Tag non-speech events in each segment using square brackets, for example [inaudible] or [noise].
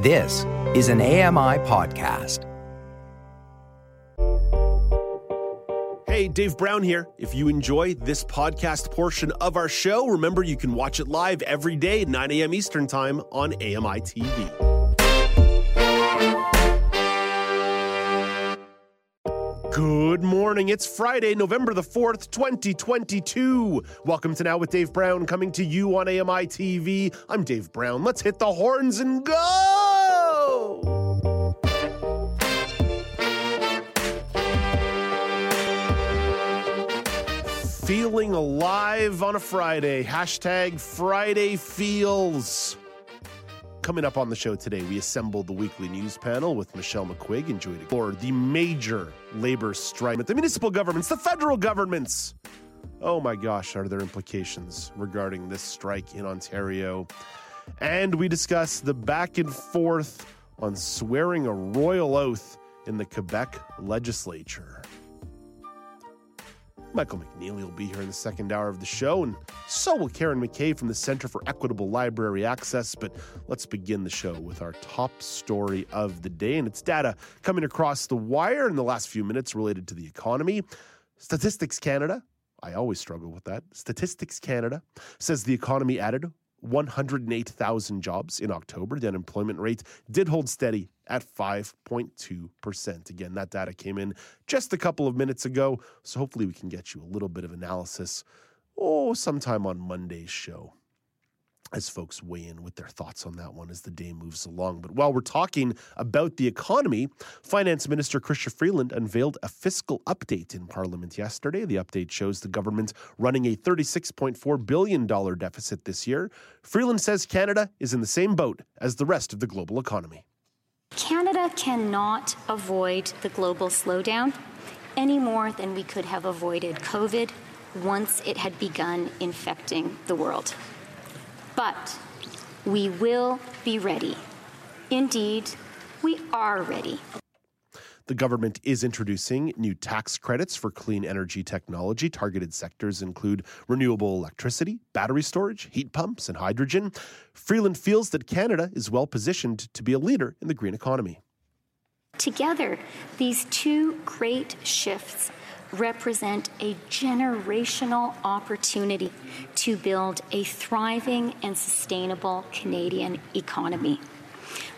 This is an AMI podcast. Hey, Dave Brown here. If you enjoy this podcast portion of our show, remember you can watch it live every day at 9 a.m. Eastern Time on AMI TV. Good morning. It's Friday, November the 4th, 2022. Welcome to Now with Dave Brown, coming to you on AMI TV. I'm Dave Brown. Let's hit the horns and go! Feeling alive on a Friday. Hashtag Friday Feels. Coming up on the show today, we assembled the weekly news panel with Michelle McQuigg and Joy for the major labor strike at the municipal governments, the federal governments. Oh my gosh, are there implications regarding this strike in Ontario? And we discuss the back and forth on swearing a royal oath in the Quebec legislature. Michael McNeely will be here in the second hour of the show, and so will Karen McKay from the Center for Equitable Library Access. But let's begin the show with our top story of the day, and it's data coming across the wire in the last few minutes related to the economy. Statistics Canada, I always struggle with that. Statistics Canada says the economy added 108,000 jobs in October. The unemployment rate did hold steady at 5.2%. Again, that data came in just a couple of minutes ago, so hopefully we can get you a little bit of analysis oh sometime on Monday's show as folks weigh in with their thoughts on that one as the day moves along. But while we're talking about the economy, Finance Minister Chrystia Freeland unveiled a fiscal update in Parliament yesterday. The update shows the government running a $36.4 billion deficit this year. Freeland says Canada is in the same boat as the rest of the global economy. Canada cannot avoid the global slowdown any more than we could have avoided COVID once it had begun infecting the world. But we will be ready. Indeed, we are ready. The government is introducing new tax credits for clean energy technology. Targeted sectors include renewable electricity, battery storage, heat pumps, and hydrogen. Freeland feels that Canada is well positioned to be a leader in the green economy. Together, these two great shifts represent a generational opportunity to build a thriving and sustainable Canadian economy.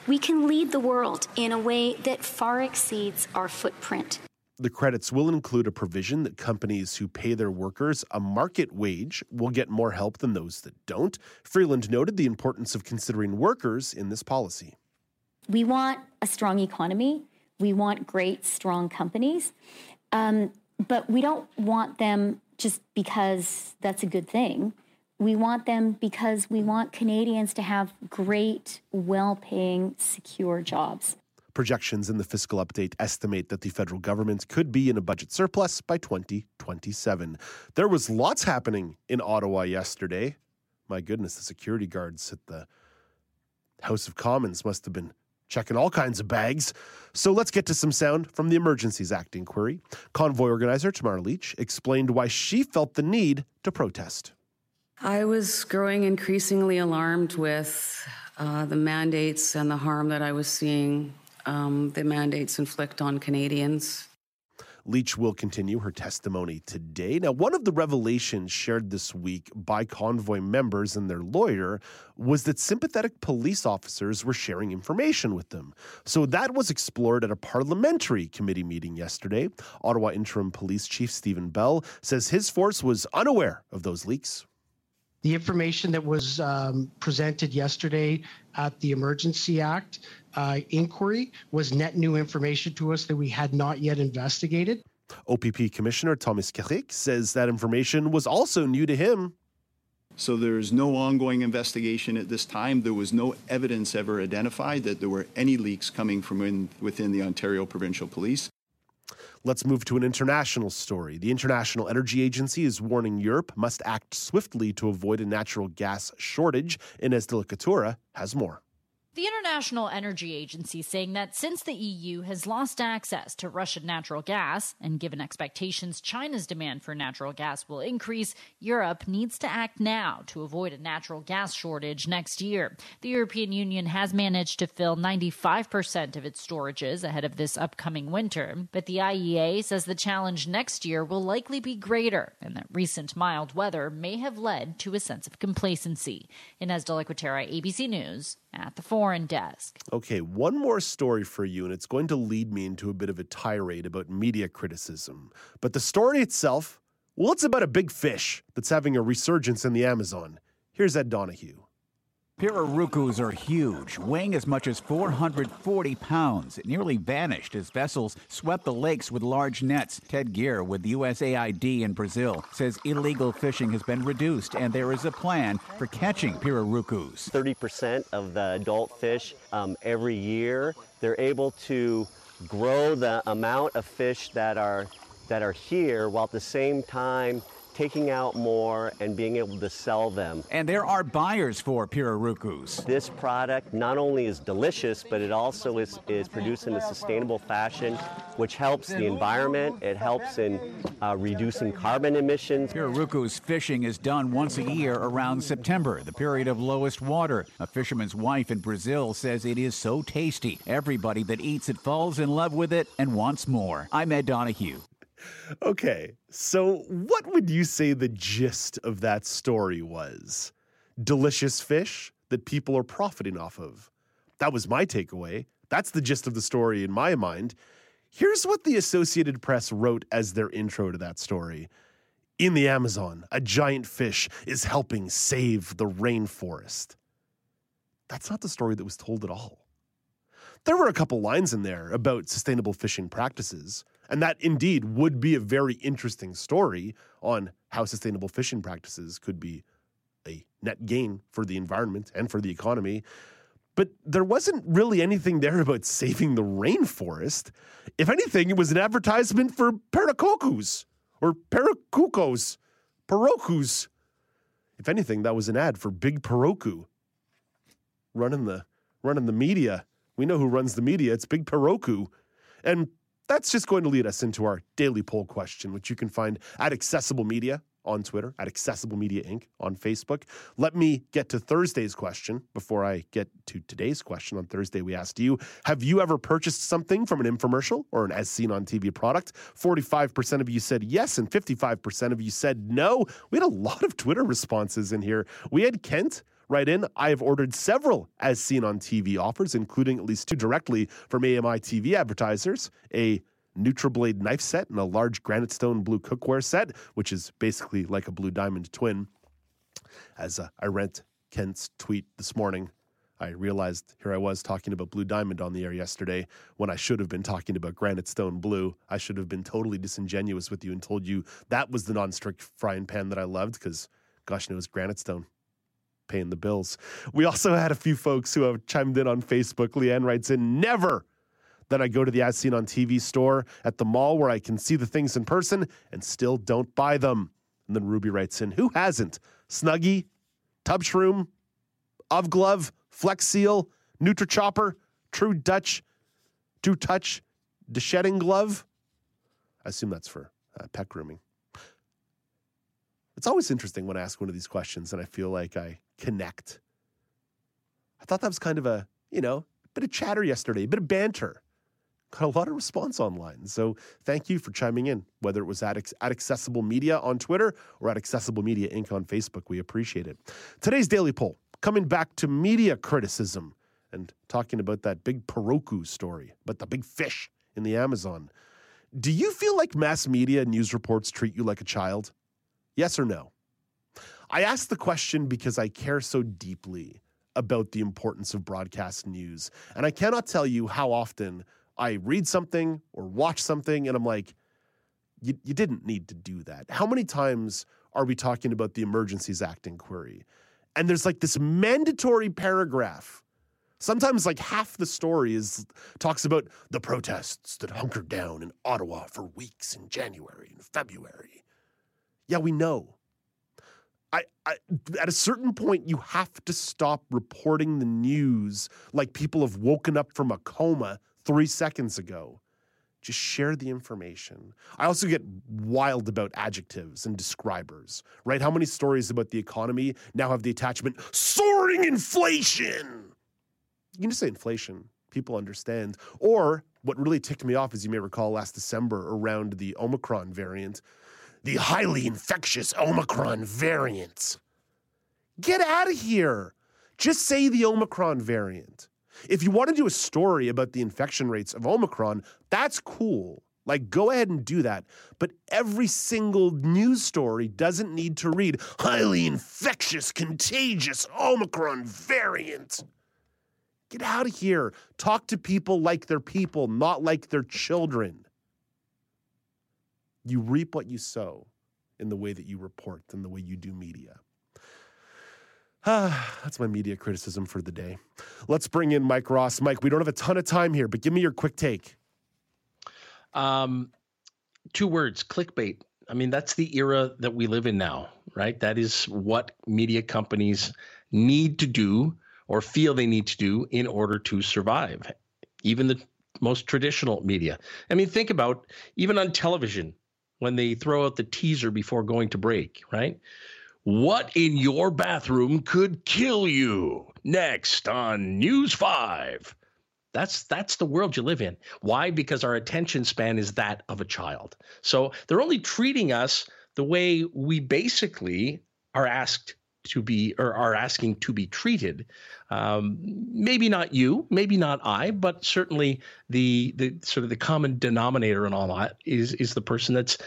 We can lead the world in a way that far exceeds our footprint. The credits will include a provision that companies who pay their workers a market wage will get more help than those that don't. Freeland noted the importance of considering workers in this policy. We want a strong economy. We want great, strong companies. Um, but we don't want them just because that's a good thing. We want them because we want Canadians to have great, well paying, secure jobs. Projections in the fiscal update estimate that the federal government could be in a budget surplus by 2027. There was lots happening in Ottawa yesterday. My goodness, the security guards at the House of Commons must have been checking all kinds of bags. So let's get to some sound from the Emergencies Act inquiry. Convoy organizer Tamara Lich explained why she felt the need to protest. I was growing increasingly alarmed with uh, the mandates and the harm that I was seeing um, the mandates inflict on Canadians. Lich will continue her testimony today. Now, one of the revelations shared this week by convoy members and their lawyer was that sympathetic police officers were sharing information with them. So that was explored at a parliamentary committee meeting yesterday. Ottawa Interim Police Chief Stephen Bell says his force was unaware of those leaks. The information that was um, presented yesterday at the Emergency Act uh, inquiry was net new information to us that we had not yet investigated. OPP Commissioner Thomas Carrique says that information was also new to him. So there is no ongoing investigation at this time. There was no evidence ever identified that there were any leaks coming from in, within the Ontario Provincial Police. Let's move to an international story. The International Energy Agency is warning Europe must act swiftly to avoid a natural gas shortage. Ines de la Cuetara has more. The International Energy Agency saying that since the EU has lost access to Russian natural gas, and given expectations China's demand for natural gas will increase, Europe needs to act now to avoid a natural gas shortage next year. The European Union has managed to fill 95% of its storages ahead of this upcoming winter, but the IEA says the challenge next year will likely be greater, and that recent mild weather may have led to a sense of complacency. Ines de la Cuetara, ABC News, at the foreign desk. Okay, one more story for you, and it's going to lead me into a bit of a tirade about media criticism. But the story itself, well, it's about a big fish that's having a resurgence in the Amazon. Here's Ed Donahue. Pirarucus are huge, weighing as much as 440 pounds. It nearly vanished as vessels swept the lakes with large nets. Ted Gear with USAID in Brazil says illegal fishing has been reduced and there is a plan for catching pirarucus. 30% of the adult fish um, every year, they're able to grow the amount of fish that are that are here while at the same time taking out more and being able to sell them. And there are buyers for pirarucus. This product not only is delicious, but it also is, is produced in a sustainable fashion, which helps the environment. It helps in uh, reducing carbon emissions. Pirarucus fishing is done once a year around September, the period of lowest water. A fisherman's wife in Brazil says it is so tasty. Everybody that eats it falls in love with it and wants more. I'm Ed Donahue. Okay, so what would you say the gist of that story was? Delicious fish that people are profiting off of. That was my takeaway. That's the gist of the story in my mind. Here's what the Associated Press wrote as their intro to that story. In the Amazon, a giant fish is helping save the rainforest. That's not the story that was told at all. There were a couple lines in there about sustainable fishing practices, and that indeed would be a very interesting story on how sustainable fishing practices could be a net gain for the environment and for the economy. But there wasn't really anything there about saving the rainforest. If anything, it was an advertisement for paracocos or paracucos, parokus. If anything, that was an ad for Big Paroku running the running the media. We know who runs the media. It's Big Paroku. And that's just going to lead us into our daily poll question, which you can find at Accessible Media on Twitter, at Accessible Media Inc. on Facebook. Let me get to Thursday's question before I get to today's question. On Thursday, we asked you Have you ever purchased something from an infomercial or an as seen on TV product? 45% of you said yes, and 55% of you said no. We had a lot of Twitter responses in here. We had Kent Right in, I have ordered several as seen on TV offers, including at least two directly from AMI TV advertisers a NutriBlade knife set and a large granite stone blue cookware set, which is basically like a blue diamond twin. As uh, I read Kent's tweet this morning, I realized here I was talking about Blue Diamond on the air yesterday when I should have been talking about Granite Stone Blue. I should have been totally disingenuous with you and told you that was the non-stick frying pan that I loved because, gosh knows, Granite Stone paying the bills. We also had a few folks who have chimed in on Facebook. Leanne writes in, never that I go to the As Seen on TV store at the mall where I can see the things in person and still don't buy them. And then Ruby writes in, who hasn't? Snuggie, Tub Shroom, Ove Glove, Flex Seal, NutriChopper, True Dutch, True Touch, Deshedding Glove. I assume that's for uh, pet grooming. It's always interesting when I ask one of these questions and I feel like I connect. I thought that was kind of a, you know, bit of chatter yesterday, a bit of banter. Got a lot of response online. So thank you for chiming in, whether it was at, at Accessible Media on Twitter or at Accessible Media Inc. on Facebook. We appreciate it. Today's daily poll coming back to media criticism and talking about that big Paroku story, but the big fish in the Amazon. Do you feel like mass media news reports treat you like a child? Yes or no? I ask the question because I care so deeply about the importance of broadcast news. And I cannot tell you how often I read something or watch something and I'm like, you, you didn't need to do that. How many times are we talking about the Emergencies Act inquiry? And there's like this mandatory paragraph. Sometimes like half the story is talks about the protests that hunkered down in Ottawa for weeks in January and February. Yeah, we know. I, I, at a certain point, you have to stop reporting the news like people have woken up from a coma three seconds ago. Just share the information. I also get wild about adjectives and describers, right? How many stories about the economy now have the attachment soaring inflation? You can just say inflation. People understand. Or what really ticked me off, as you may recall last December around the Omicron variant, the highly infectious Omicron variant. Get out of here. Just say the Omicron variant. If you want to do a story about the infection rates of Omicron, that's cool. Like, go ahead and do that. But every single news story doesn't need to read highly infectious, contagious Omicron variant. Get out of here. Talk to people like they're people, not like they're children. You reap what you sow in the way that you report and the way you do media. Ah, [sighs] that's my media criticism for the day. Let's bring in Mike Ross. Mike, we don't have a ton of time here, but give me your quick take. Um, two words clickbait. I mean, that's the era that we live in now, right? That is what media companies need to do or feel they need to do in order to survive. Even the most traditional media. I mean, think about even on television when they throw out the teaser before going to break, right? What in your bathroom could kill you? Next on News 5. That's that's the world you live in. Why? Because our attention span is that of a child. So they're only treating us the way we basically are asked to be or are asking to be treated. Um, maybe not you, maybe not I, but certainly the the sort of the common denominator in all that is is the person that's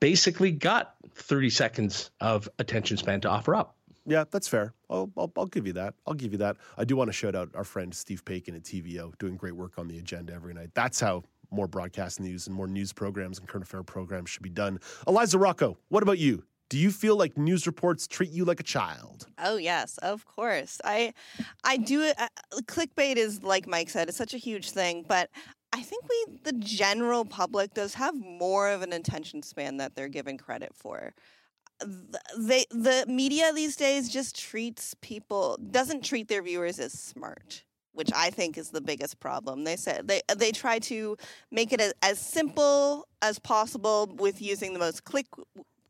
basically got 30 seconds of attention span to offer up. Yeah, that's fair. I'll, I'll, I'll, give you that. I'll give you that. I do want to shout out our friend Steve Paikin at TVO, doing great work on the agenda every night. That's how more broadcast news and more news programs and current affair programs should be done. Eliza Rocco, what about you? Do you feel like news reports treat you like a child? Oh yes, of course. I I do it. Uh, clickbait is like Mike said, it's such a huge thing, but I think we, the general public, does have more of an attention span that they're given credit for. They, the media these days just treats people, doesn't treat their viewers as smart, which I think is the biggest problem. They said they they try to make it as, as simple as possible with using the most click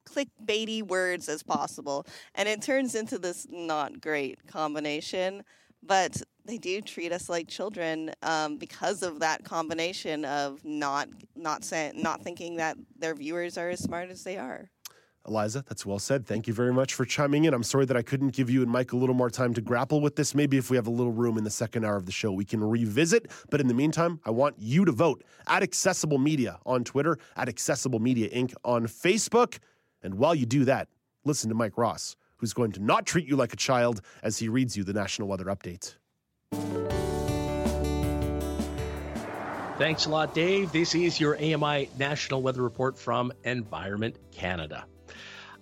clickbaity words as possible, and it turns into this not great combination. But they do treat us like children um, because of that combination of not not saying not thinking that their viewers are as smart as they are. Eliza, that's well said. Thank you very much for chiming in. I'm sorry that I couldn't give you and Mike a little more time to grapple with this. Maybe if we have a little room in the second hour of the show, we can revisit. But in the meantime, I want you to vote at Accessible Media on Twitter, at Accessible Media Inc. on Facebook. And while you do that, listen to Mike Ross, who's going to not treat you like a child as he reads you the National Weather Update. Thanks a lot, Dave. This is your AMI National Weather Report from Environment Canada.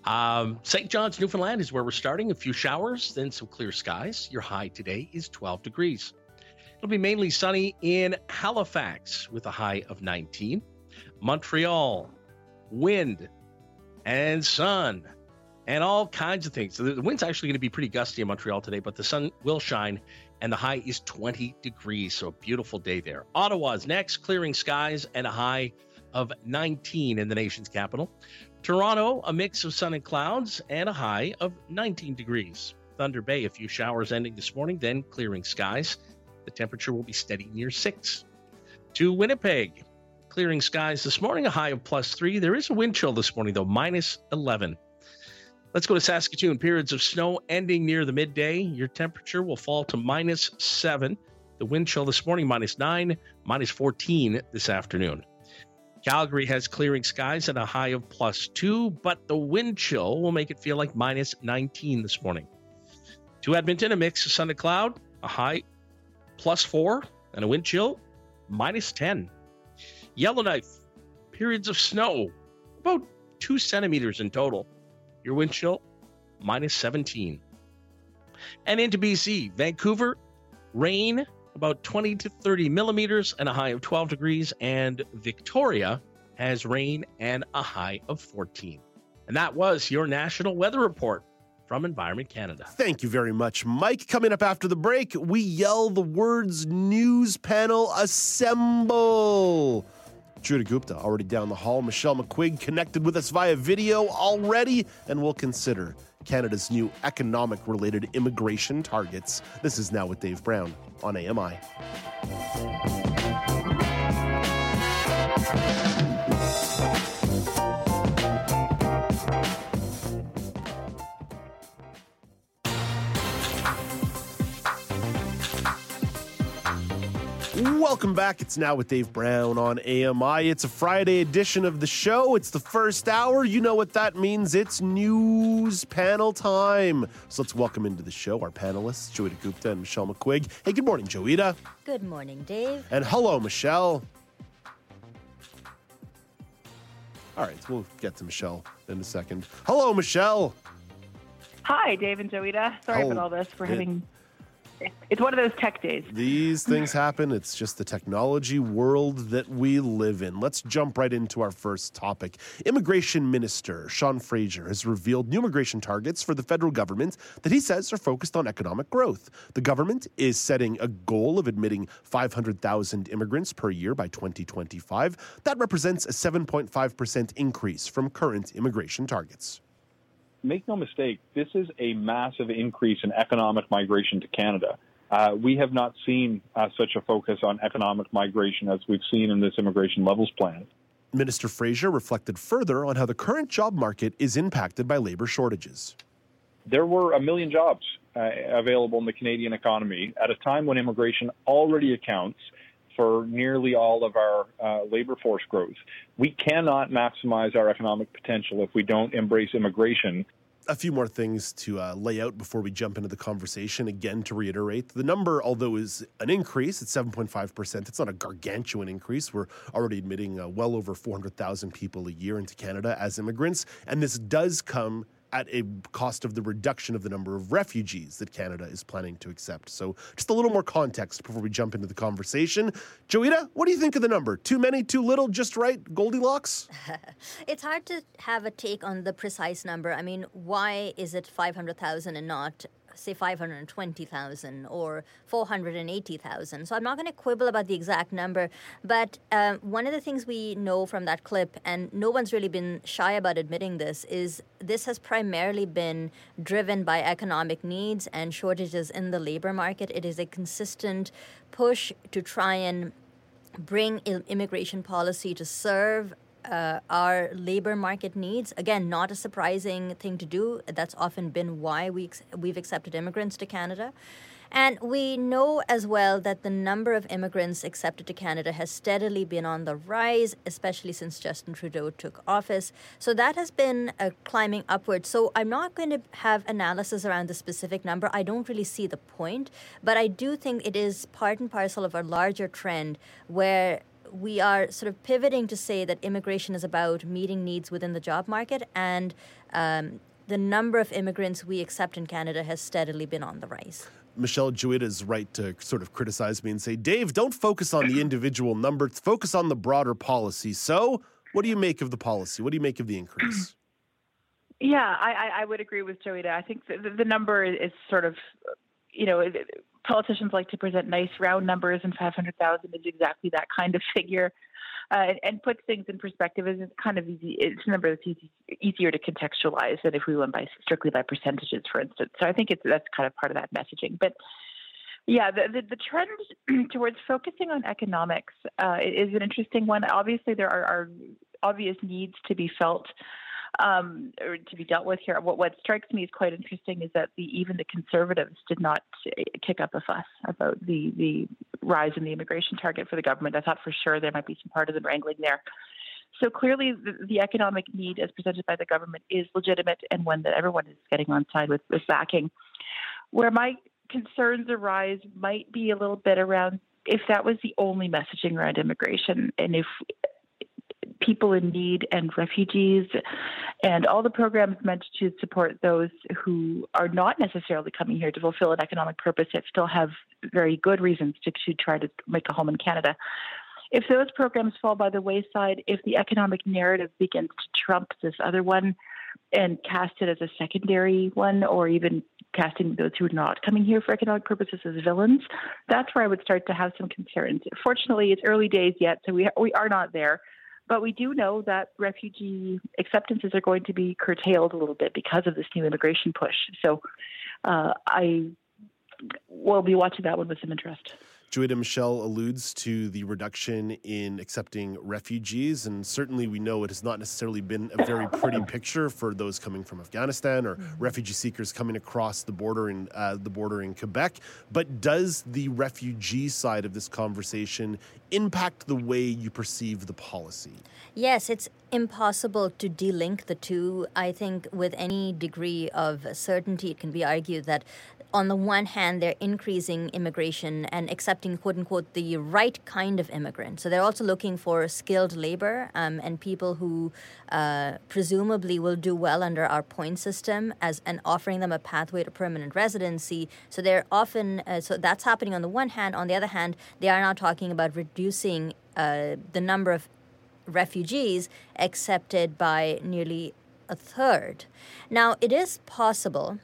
Um, St. John's, Newfoundland is where we're starting. A few showers, then some clear skies. Your high today is 12 degrees. It'll be mainly sunny in Halifax with a high of 19. Montreal, wind and sun and all kinds of things. So the wind's actually going to be pretty gusty in Montreal today, but the sun will shine and the high is 20 degrees. So a beautiful day there. Ottawa's next, clearing skies and a high of 19 in the nation's capital. Toronto, a mix of sun and clouds and a high of 19 degrees. Thunder Bay, a few showers ending this morning, then clearing skies. The temperature will be steady near six. To Winnipeg, clearing skies this morning, a high of plus three. There is a wind chill this morning, though, minus 11. Let's go to Saskatoon. Periods of snow ending near the midday. Your temperature will fall to minus seven. The wind chill this morning, minus nine, minus 14 this afternoon. Calgary has clearing skies and a high of plus two, but the wind chill will make it feel like minus 19 this morning. To Edmonton, a mix of sun and cloud, a high plus four, and a wind chill minus 10. Yellowknife, periods of snow, about two centimeters in total. Your wind chill, minus 17. And into BC, Vancouver, rain, about 20 to 30 millimeters and a high of 12 degrees. And Victoria has rain and a high of 14. And that was your National Weather Report from Environment Canada. Thank you very much, Mike. Coming up after the break, we yell the words news panel assemble. Joita Gupta already down the hall. Michelle McQuigg connected with us via video already, and we'll consider Canada's new economic related immigration targets. This is Now with Dave Brown on AMI. Welcome back. It's now with Dave Brown on AMI. It's a Friday edition of the show. It's the first hour. You know what that means. It's news panel time. So let's welcome into the show our panelists, Joita Gupta and Michelle McQuigg. Hey, good morning, Joita. Good morning, Dave. And hello, Michelle. All right, we'll get to Michelle in a second. Hello, Michelle. Hi, Dave and Joita. Sorry Oh, about all this. We're it- having. It's one of those tech days. These things happen. It's just the technology world that we live in. Let's jump right into our first topic. Immigration Minister Sean Fraser has revealed new immigration targets for the federal government that he says are focused on economic growth. The government is setting a goal of admitting 500,000 immigrants per year by 2025. That represents a 7.5% increase from current immigration targets. Make no mistake, this is a massive increase in economic migration to Canada. Uh, we have not seen uh, such a focus on economic migration as we've seen in this immigration levels plan. Minister Fraser reflected further on how the current job market is impacted by labor shortages. There were a million jobs uh, available in the Canadian economy at a time when immigration already accounts for nearly all of our uh, labor force growth. We cannot maximize our economic potential if we don't embrace immigration a few more things to uh, lay out before we jump into the conversation. Again, to reiterate, the number, although is an increase, it's 7.5%. It's not a gargantuan increase. We're already admitting uh, well over 400,000 people a year into Canada as immigrants. And this does come at a cost of the reduction of the number of refugees that Canada is planning to accept. So, just a little more context before we jump into the conversation. Joita, what do you think of the number? Too many, too little, just right? Goldilocks? [laughs] It's hard to have a take on the precise number. I mean, why is it 500,000 and not, say, 520,000 or 480,000? So I'm not going to quibble about the exact number, but um, one of the things we know from that clip, and no one's really been shy about admitting this, is this has primarily been driven by economic needs and shortages in the labor market. It is a consistent push to try and bring immigration policy to serve uh, our labor market needs. Again, not a surprising thing to do. That's often been why we ex- we've accepted immigrants to Canada. And we know as well that the number of immigrants accepted to Canada has steadily been on the rise, especially since Justin Trudeau took office. So that has been uh, climbing upward. So I'm not going to have analysis around the specific number. I don't really see the point, but I do think it is part and parcel of a larger trend where we are sort of pivoting to say that immigration is about meeting needs within the job market and um, the number of immigrants we accept in Canada has steadily been on the rise. Michelle Joita is right to sort of criticize me and say, Dave, don't focus on the individual numbers, focus on the broader policy. So, what do you make of the policy? What do you make of the increase? Yeah, I, I- I would agree with Joita. I think the, the number is sort of, you know, it- politicians like to present nice round numbers, and 500,000 is exactly that kind of [laughs] figure. Uh, and, and puts things in perspective is kind of easy. It's a number that's easy, easier to contextualize than if we went by strictly by percentages, for instance. So I think it's that's kind of part of that messaging. But yeah, the, the, the trend [clears throat] towards focusing on economics uh, is an interesting one. Obviously, there are, are obvious needs to be felt um, or to be dealt with here. What, what strikes me as quite interesting is that the, even the conservatives did not uh, kick up a fuss about the, the rise in the immigration target for the government. I thought for sure there might be some partisan wrangling there. So clearly, the, the economic need as presented by the government is legitimate and one that everyone is getting on side with, with backing. Where my concerns arise might be a little bit around if that was the only messaging around immigration and if people in need and refugees and all the programs meant to support those who are not necessarily coming here to fulfill an economic purpose yet still have very good reasons to, to try to make a home in Canada. If those programs fall by the wayside, if the economic narrative begins to trump this other one, and cast it as a secondary one, or even casting those who are not coming here for economic purposes as villains, that's where I would start to have some concerns. Fortunately, it's early days yet, so we we are not there. But we do know that refugee acceptances are going to be curtailed a little bit because of this new immigration push. So uh, I will be watching that one with some interest. Joita Michelle alludes to the reduction in accepting refugees, and certainly we know it has not necessarily been a very pretty [laughs] picture for those coming from Afghanistan or mm-hmm. refugee seekers coming across the border in uh, the border in Quebec. But does the refugee side of this conversation impact the way you perceive the policy? Yes, it's impossible to delink the two. I think with any degree of certainty, it can be argued that on the one hand, they're increasing immigration and accepting, quote unquote, the right kind of immigrant. So they're also looking for skilled labor um, and people who uh, presumably will do well under our point system as and offering them a pathway to permanent residency. So they're often uh, so that's happening on the one hand. On the other hand, they are now talking about reducing uh, the number of refugees accepted by nearly a third. Now, it is possible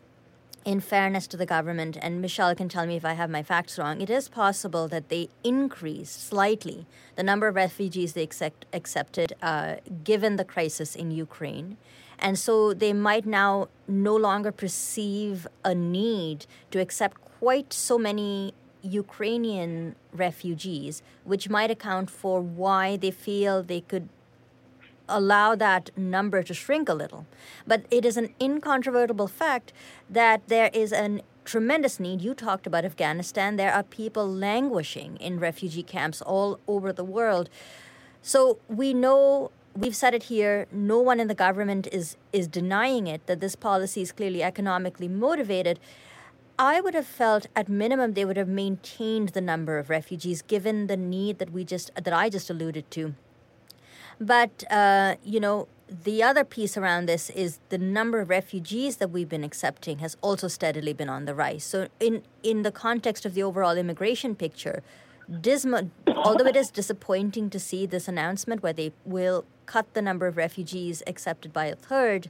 in fairness to the government, and Michelle can tell me if I have my facts wrong, it is possible that they increased slightly the number of refugees they accept, accepted uh, given the crisis in Ukraine. And so they might now no longer perceive a need to accept quite so many Ukrainian refugees, which might account for why they feel they could allow that number to shrink a little. But it is an incontrovertible fact that there is a tremendous need. You talked about Afghanistan. There are people languishing in refugee camps all over the world. So we know we've said it here no one in the government is is denying it that this policy is clearly economically motivated I would have felt at minimum they would have maintained the number of refugees given the need that we just that I just alluded to but, uh, you know, the other piece around this is the number of refugees that we've been accepting has also steadily been on the rise. So, in, in the context of the overall immigration picture, dismal, although it is disappointing to see this announcement where they will cut the number of refugees accepted by a third,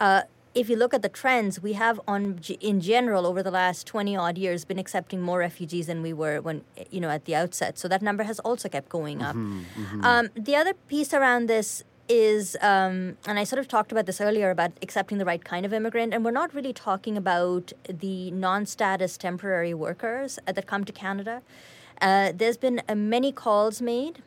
uh, if you look at the trends, we have on in general over the last 20 odd years been accepting more refugees than we were when you know at the outset. So that number has also kept going up. Mm-hmm, mm-hmm. Um, the other piece around this is, um, and I sort of talked about this earlier about accepting the right kind of immigrant, and we're not really talking about the non-status temporary workers that come to Canada. Uh, there's been uh, many calls made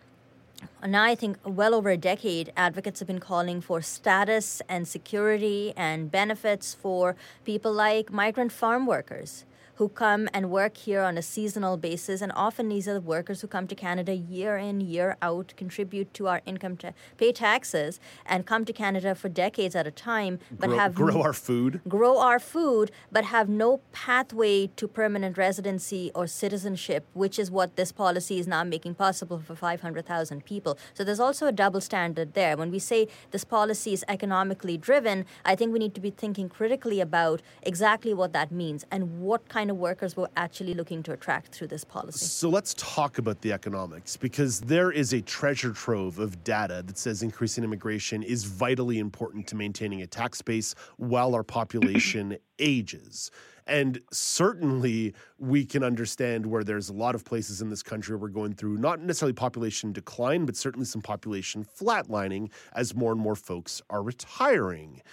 now I think well over a decade, advocates have been calling for status and security and benefits for people like migrant farm workers who come and work here on a seasonal basis. And often these are the workers who come to Canada year in, year out, contribute to our income, to pay taxes, and come to Canada for decades at a time, but grow, have grow our food, grow our food, but have no pathway to permanent residency or citizenship, which is what this policy is now making possible for 500,000 people. So there's also a double standard there. When we say this policy is economically driven, I think we need to be thinking critically about exactly what that means and what kind kind of workers we're actually looking to attract through this policy. So let's talk about the economics because there is a treasure trove of data that says increasing immigration is vitally important to maintaining a tax base while our population [clears throat] ages. And certainly, we can understand where there's a lot of places in this country we're going through not necessarily population decline, but certainly some population flatlining as more and more folks are retiring.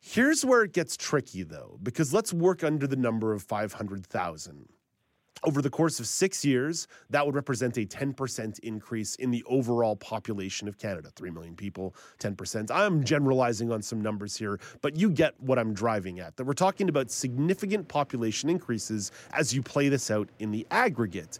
Here's where it gets tricky, though, because let's work under the number of 500,000. Over the course of six years, that would represent a 10% increase in the overall population of Canada. 3 million people, 10%. I'm generalizing on some numbers here, but you get what I'm driving at. That we're talking about significant population increases as you play this out in the aggregate.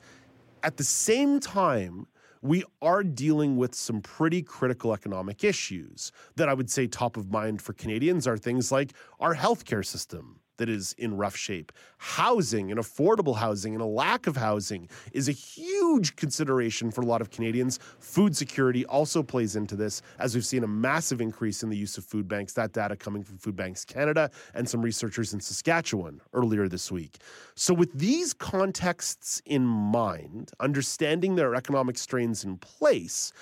At the same time, we are dealing with some pretty critical economic issues that I would say top of mind for Canadians are things like our healthcare system, that is in rough shape. Housing and affordable housing and a lack of housing is a huge consideration for a lot of Canadians. Food security also plays into this, as we've seen a massive increase in the use of food banks. That data coming from Food Banks Canada and some researchers in Saskatchewan earlier this week. So, with these contexts in mind, understanding their economic strains in place,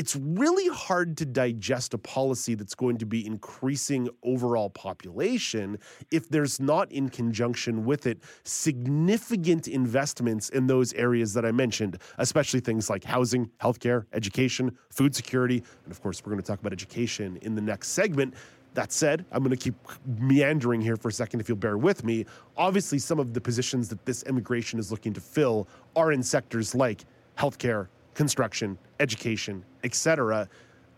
it's really hard to digest a policy that's going to be increasing overall population if there's not in conjunction with it significant investments in those areas that I mentioned, especially things like housing, healthcare, education, food security, and of course, we're going to talk about education in the next segment. That said, I'm going to keep meandering here for a second if you'll bear with me. Obviously, some of the positions that this immigration is looking to fill are in sectors like healthcare, construction, education, etc.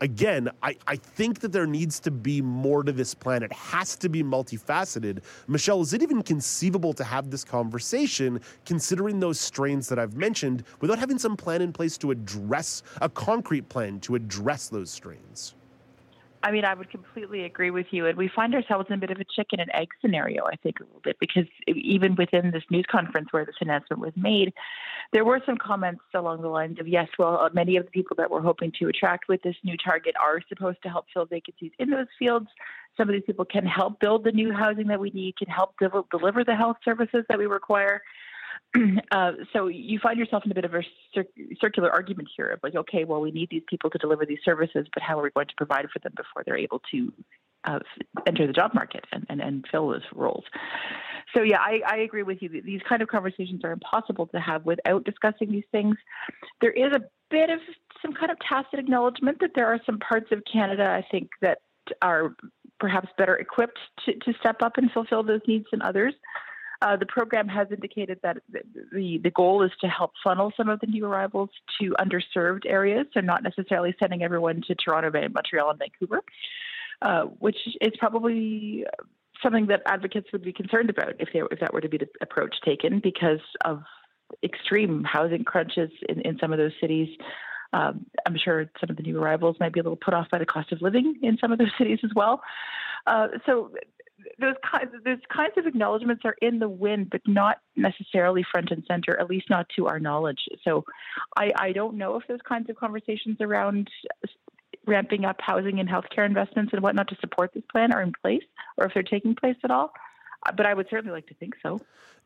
Again, I, I think that there needs to be more to this plan. It has to be multifaceted. Michelle, is it even conceivable to have this conversation considering those strains that I've mentioned without having some plan in place to address a concrete plan to address those strains? I mean, I would completely agree with you. And we find ourselves in a bit of a chicken and egg scenario, I think, a little bit, because even within this news conference where this announcement was made, there were some comments along the lines of, yes, well, uh, many of the people that we're hoping to attract with this new target are supposed to help fill vacancies in those fields. Some of these people can help build the new housing that we need, can help deliver the health services that we require. [clears throat] uh, so you find yourself in a bit of a cir- circular argument here of like, okay, well, we need these people to deliver these services, but how are we going to provide for them before they're able to uh, enter the job market and, and, and fill those roles? So yeah, I, I agree with you. These kind of conversations are impossible to have without discussing these things. There is a bit of some kind of tacit acknowledgement that there are some parts of Canada, I think, that are perhaps better equipped to, to step up and fulfill those needs than others. Uh, the program has indicated that the, the goal is to help funnel some of the new arrivals to underserved areas, so not necessarily sending everyone to Toronto, Bay, Montreal, and Vancouver, uh, which is probably something that advocates would be concerned about if, they, if that were to be the approach taken because of extreme housing crunches in, in some of those cities. Um, I'm sure some of the new arrivals might be a little put off by the cost of living in some of those [laughs] cities as well. Uh, so those kinds those kinds of acknowledgments are in the wind, but not necessarily front and center, at least not to our knowledge. So I, I don't know if those kinds of conversations around ramping up housing and healthcare investments and whatnot to support this plan are in place or if they're taking place at all. But I would certainly like to think so.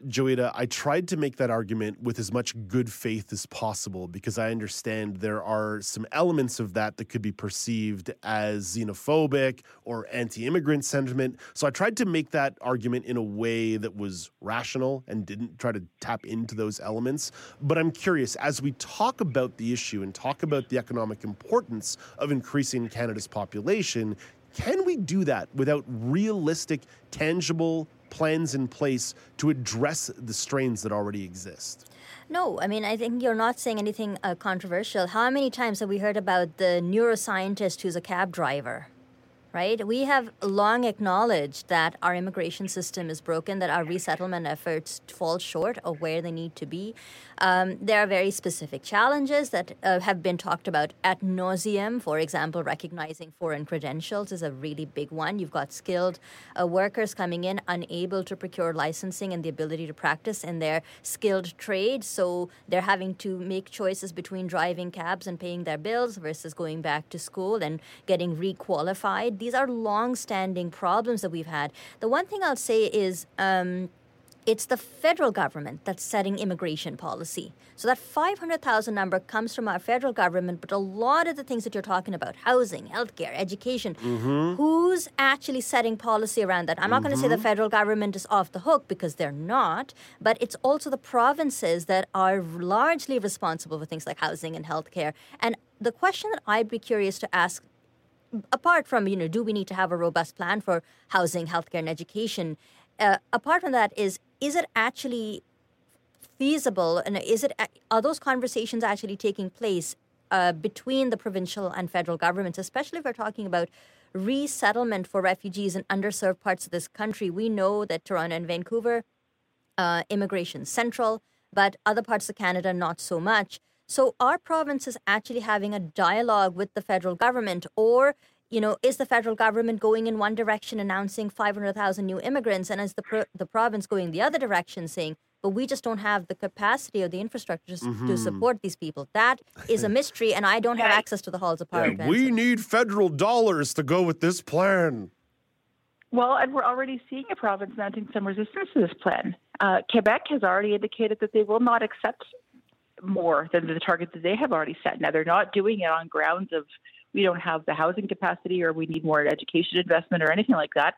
Joita, I tried to make that argument with as much good faith as possible because I understand there are some elements of that that could be perceived as xenophobic or anti immigrant sentiment. So I tried to make that argument in a way that was rational and didn't try to tap into those elements. But I'm curious, as we talk about the issue and talk about the economic importance of increasing Canada's population, can we do that without realistic, tangible plans in place to address the strains that already exist? No, I mean, I think you're not saying anything uh, controversial. How many times have we heard about the neuroscientist who's a cab driver? Right? We have long acknowledged that our immigration system is broken, that our resettlement efforts fall short of where they need to be. Um, there are very specific challenges that uh, have been talked about at nauseum. For example, recognizing foreign credentials is a really big one. You've got skilled uh, workers coming in unable to procure licensing and the ability to practice in their skilled trade, so they're having to make choices between driving cabs and paying their bills versus going back to school and getting requalified these are long-standing problems that we've had. The one thing I'll say is. Um, it's the federal government that's setting immigration policy. So that 500,000 number comes from our federal government, but a lot of the things that you're talking about, housing, healthcare, education, mm-hmm. who's actually setting policy around that? I'm not mm-hmm. going to say the mm-hmm. federal government is off the hook because they're not, but it's also the provinces that are largely responsible for things like housing and healthcare. And the question that I'd be curious to ask apart from you know do we need to have a robust plan for housing healthcare and education uh, apart from that is is it actually feasible and is it are those conversations actually taking place uh, between the provincial and federal governments especially if we're talking about resettlement for refugees in underserved parts of this country? We know that toronto and vancouver uh, immigration central but other parts of canada not so much so are provinces actually having a dialogue with the federal government or you know, is the federal government going in one direction, announcing 500,000 new immigrants, and is the pro- the province going the other direction, saying, "But we just don't have the capacity or the infrastructure mm-hmm. to support these people." That is a mystery, and I don't have access to the halls of power. Yeah, we need federal dollars to go with this plan. Well, and we're already seeing a province mounting some resistance to this plan. Uh, Quebec has already indicated that they will not accept more than the targets that they have already set. Now, they're not doing it on grounds of we don't have the housing capacity or we need more education investment or anything like that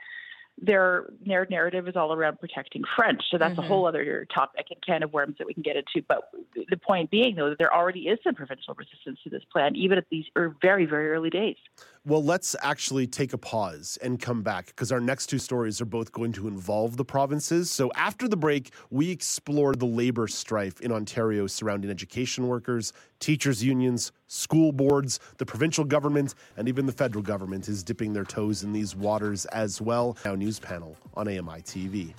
their narrative is all around protecting French. So that's mm-hmm. a whole other topic and can of worms that we can get into. But the point being, though, that there already is some provincial resistance to this plan, even at these very, very early days. Well, let's actually take a pause and come back because our next two stories are both going to involve the provinces. So after the break, we explore the labor strife in Ontario surrounding education workers, teachers' unions, school boards, the provincial government, and even the federal government is dipping their toes in these waters as well. Now, news panel on AMI TV.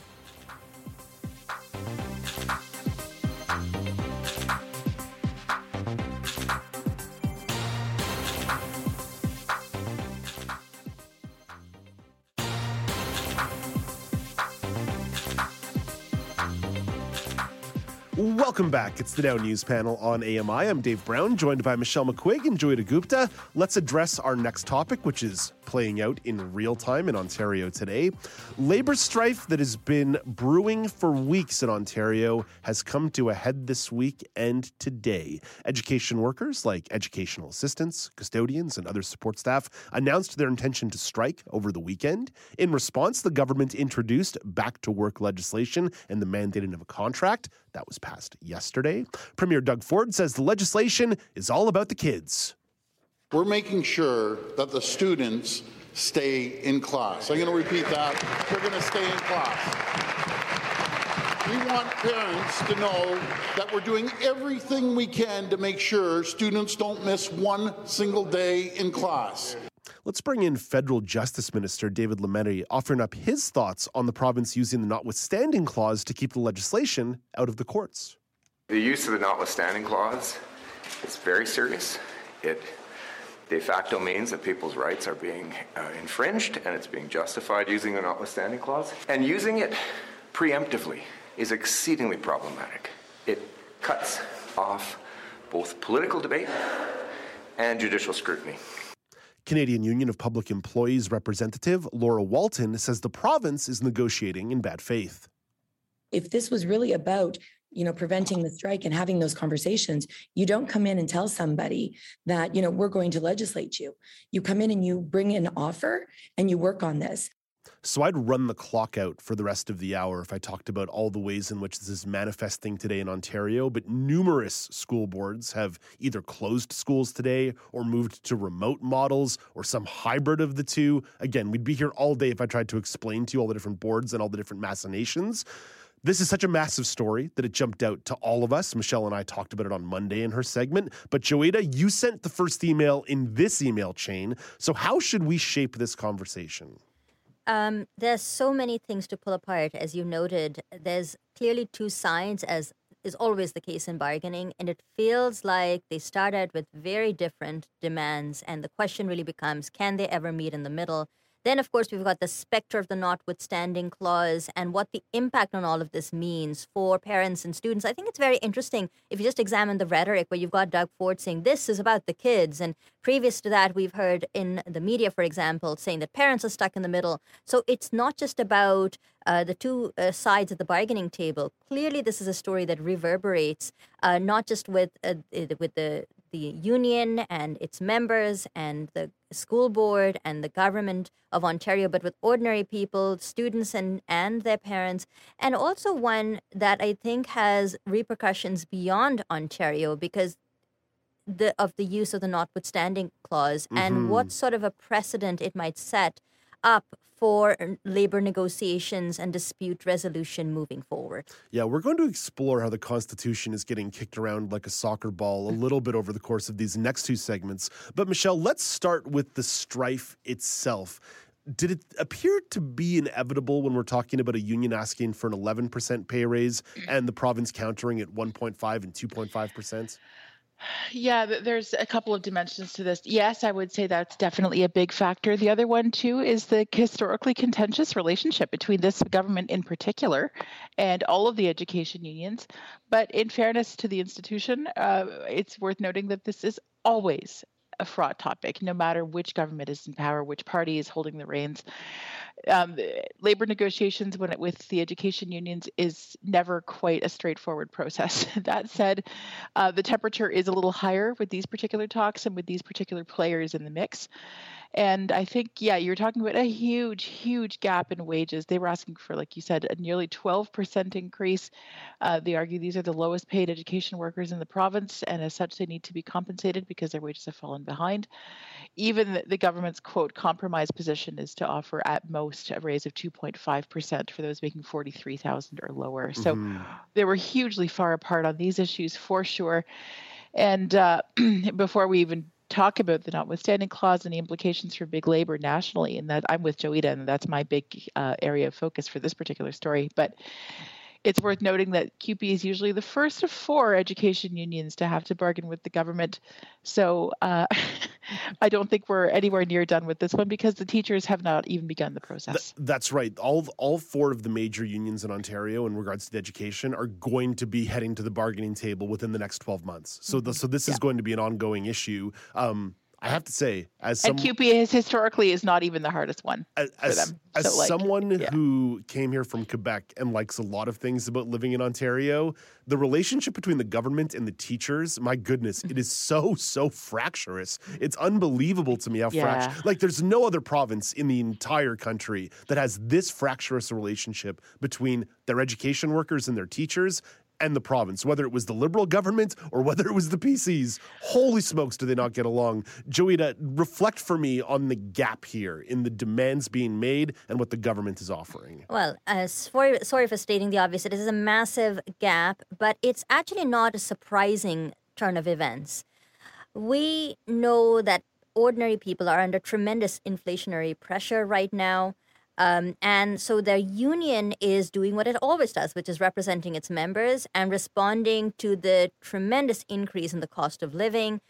Welcome back. It's the Now News panel on AMI. I'm Dave Brown, joined by Michelle McQuigg and Joita Gupta. Let's address our next topic, which is playing out in real time in Ontario today. Labor strife that has been brewing for weeks in Ontario has come to a head this week and today. Education workers, like educational assistants, custodians, and other support staff, announced their intention to strike over the weekend. In response, the government introduced back to work legislation and the mandating of a contract that was passed yesterday. Premier Doug Ford says the legislation is all about the kids. We're making sure that the students stay in class. I'm going to repeat that. They're going to stay in class. We want parents to know that we're doing everything we can to make sure students don't miss one single day in class. Let's bring in Federal Justice Minister David Lametti offering up his thoughts on the province using the notwithstanding clause to keep the legislation out of the courts. The use of the notwithstanding clause is very serious. It de facto means that people's rights are being uh, infringed and it's being justified using the notwithstanding clause. And using it preemptively is exceedingly problematic. It cuts off both political debate and judicial scrutiny. Canadian Union of Public Employees representative Laura Walton says the province is negotiating in bad faith. If this was really about you know preventing the strike and having those conversations you don't come in and tell somebody that you know we're going to legislate you you come in and you bring an offer and you work on this so I'd run the clock out for the rest of the hour if I talked about all the ways in which this is manifesting today in Ontario. But numerous school boards have either closed schools today or moved to remote models or some hybrid of the two. Again, we'd be here all day if I tried to explain to you all the different boards and all the different machinations. This is such a massive story that it jumped out to all of us. Michelle and I talked about it on Monday in her segment. But Joita, you sent the first email in this email chain. So how should we shape this conversation? Um, there's so many things to pull apart, as you noted. There's clearly two sides, as is always the case in bargaining, and it feels like they start out with very different demands, and the question really becomes: Can they ever meet in the middle? Then, of course, we've got the specter of the notwithstanding clause and what the impact on all of this means for parents and students. I think it's very interesting if you just examine the rhetoric where you've got Doug Ford saying this is about the kids. And previous to that, we've heard in the media, for example, saying that parents are stuck in the middle. So it's not just about uh, the two uh, sides of the bargaining table. Clearly, this is a story that reverberates uh, not just with uh, with the the union and its members and the school board and the government of Ontario, but with ordinary people, students and, and their parents, and also one that I think has repercussions beyond Ontario because the of the use of the notwithstanding clause mm-hmm. and what sort of a precedent it might set up for labor negotiations and dispute resolution moving forward. Yeah, we're going to explore how the Constitution is getting kicked around like a soccer ball a little bit over the course of these next two segments. But, Michelle, let's start with the strife itself. Did it appear to be inevitable when we're talking about a union asking for an 11% pay raise and the province countering at 1.5 and 2.5%? Yeah, there's a couple of dimensions to this. Yes, I would say that's definitely a big factor. The other one, too, is the historically contentious relationship between this government in particular and all of the education unions. But in fairness to the institution, uh, it's worth noting that this is always a fraught topic, no matter which government is in power, which party is holding the reins. Um, labor negotiations when it, with the education unions is never quite a straightforward process. [laughs] that said, uh, the temperature is a little higher with these particular talks and with these particular players in the mix. And I think, yeah, you're talking about a huge, huge gap in wages. They were asking for, like you said, a nearly 12% increase. Uh, they argue these are the lowest paid education workers in the province, and as such, they need to be compensated because their wages have fallen behind. Even the, the government's quote compromise position is to offer at most a raise of 2.5% for those making 43,000 or lower. So Mhm. they were hugely far apart on these issues for sure. And uh, [clears throat] before we even talk about the notwithstanding clause and the implications for big labor nationally, and that I'm with Joita, and that's my big uh, area of focus for this particular story. But it's worth noting that CUPE is usually the first of four education unions to have to bargain with the government. So uh, [laughs] I don't think we're anywhere near done with this one because the teachers have not even begun the process. That's right. All all four of the major unions in Ontario, in regards to education, are going to be heading to the bargaining table within the next twelve months. So, the, so this is going to be an ongoing issue. Um, I have to say, as some, and CUPE is historically is not even the hardest one as, for them. as So, like, someone who came here from Quebec and likes a lot of things about living in Ontario, the relationship between the government and the teachers, my goodness, it is so, so fractious. It's unbelievable to me how Yeah. fractious. Like, there's no other province in the entire country that has this fractious relationship between their education workers and their teachers. And the province, whether it was the Liberal government or whether it was the PCs, holy smokes, do they not get along? Joita, reflect for me on the gap here in the demands being made and what the government is offering. Well, uh, sorry, sorry for stating the obvious. It is a massive gap, but it's actually not a surprising turn of events. We know that ordinary people are under tremendous inflationary pressure right now. Um, and so their union is doing what it always does, which is representing its members and responding to the tremendous increase in the cost of living.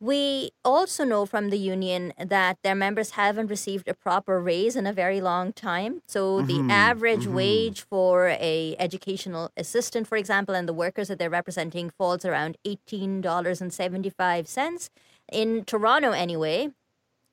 We also know from the union that their members haven't received a proper raise in a very long time. So Mhm, the average mhm. wage for a educational assistant, for example, and the workers that they're representing falls around eighteen dollars and seventy five cents. In Toronto, anyway,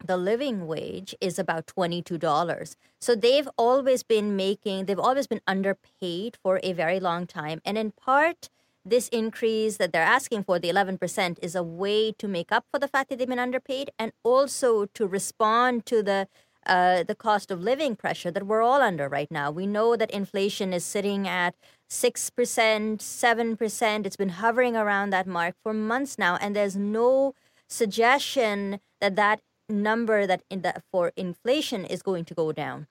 the living wage is about $22. So they've always been making, they've always been underpaid for a very long time. And in part, this increase that they're asking for, the 11%, is a way to make up for the fact that they've been underpaid and also to respond to the uh, the cost of living pressure that we're all under right now. We know that inflation is sitting at 6%, 7%. It's been hovering around that mark for months now, and there's no suggestion that that number that in the, for inflation is going to go down.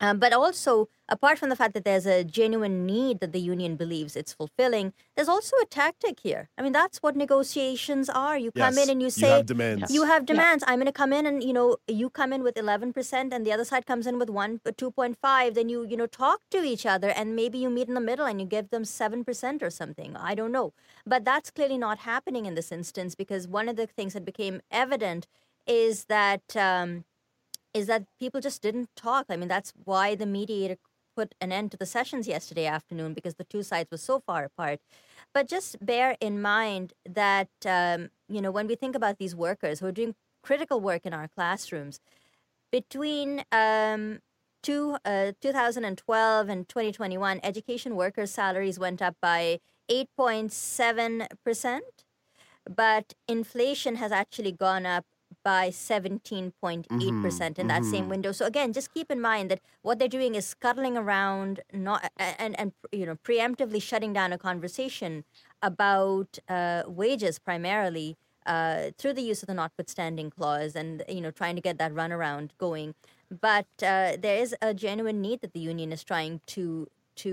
Um, but also, apart from the fact that there's a genuine need that the union believes it's fulfilling, there's also a tactic here. I mean, that's what negotiations are. You come Yes, in and you you say, have demands. You have Yeah. demands. I'm going to come in and, you know, you come in with 11% and the other side comes in with 1, 2.5. Then you, you know, talk to each other and maybe you meet in the middle and you give them 7% or something. I don't know. But that's clearly not happening in this instance because one of the things that became evident is that um, is that people just didn't talk. I mean, that's why the mediator put an end to the sessions yesterday afternoon because the two sides were so far apart. But just bear in mind that um, you know when we think about these workers who are doing critical work in our classrooms, between um, two, uh, 2012 and 2021, education workers' salaries went up by 8.7 percent but inflation has actually gone up by 17.8% in that same mhm. window. So again, just keep in mind that what they're doing is scuttling around not and and you know preemptively shutting down a conversation about uh, wages primarily uh, through the use of the notwithstanding clause and you know trying to get that runaround going. But uh, there is a genuine need that the union is trying to to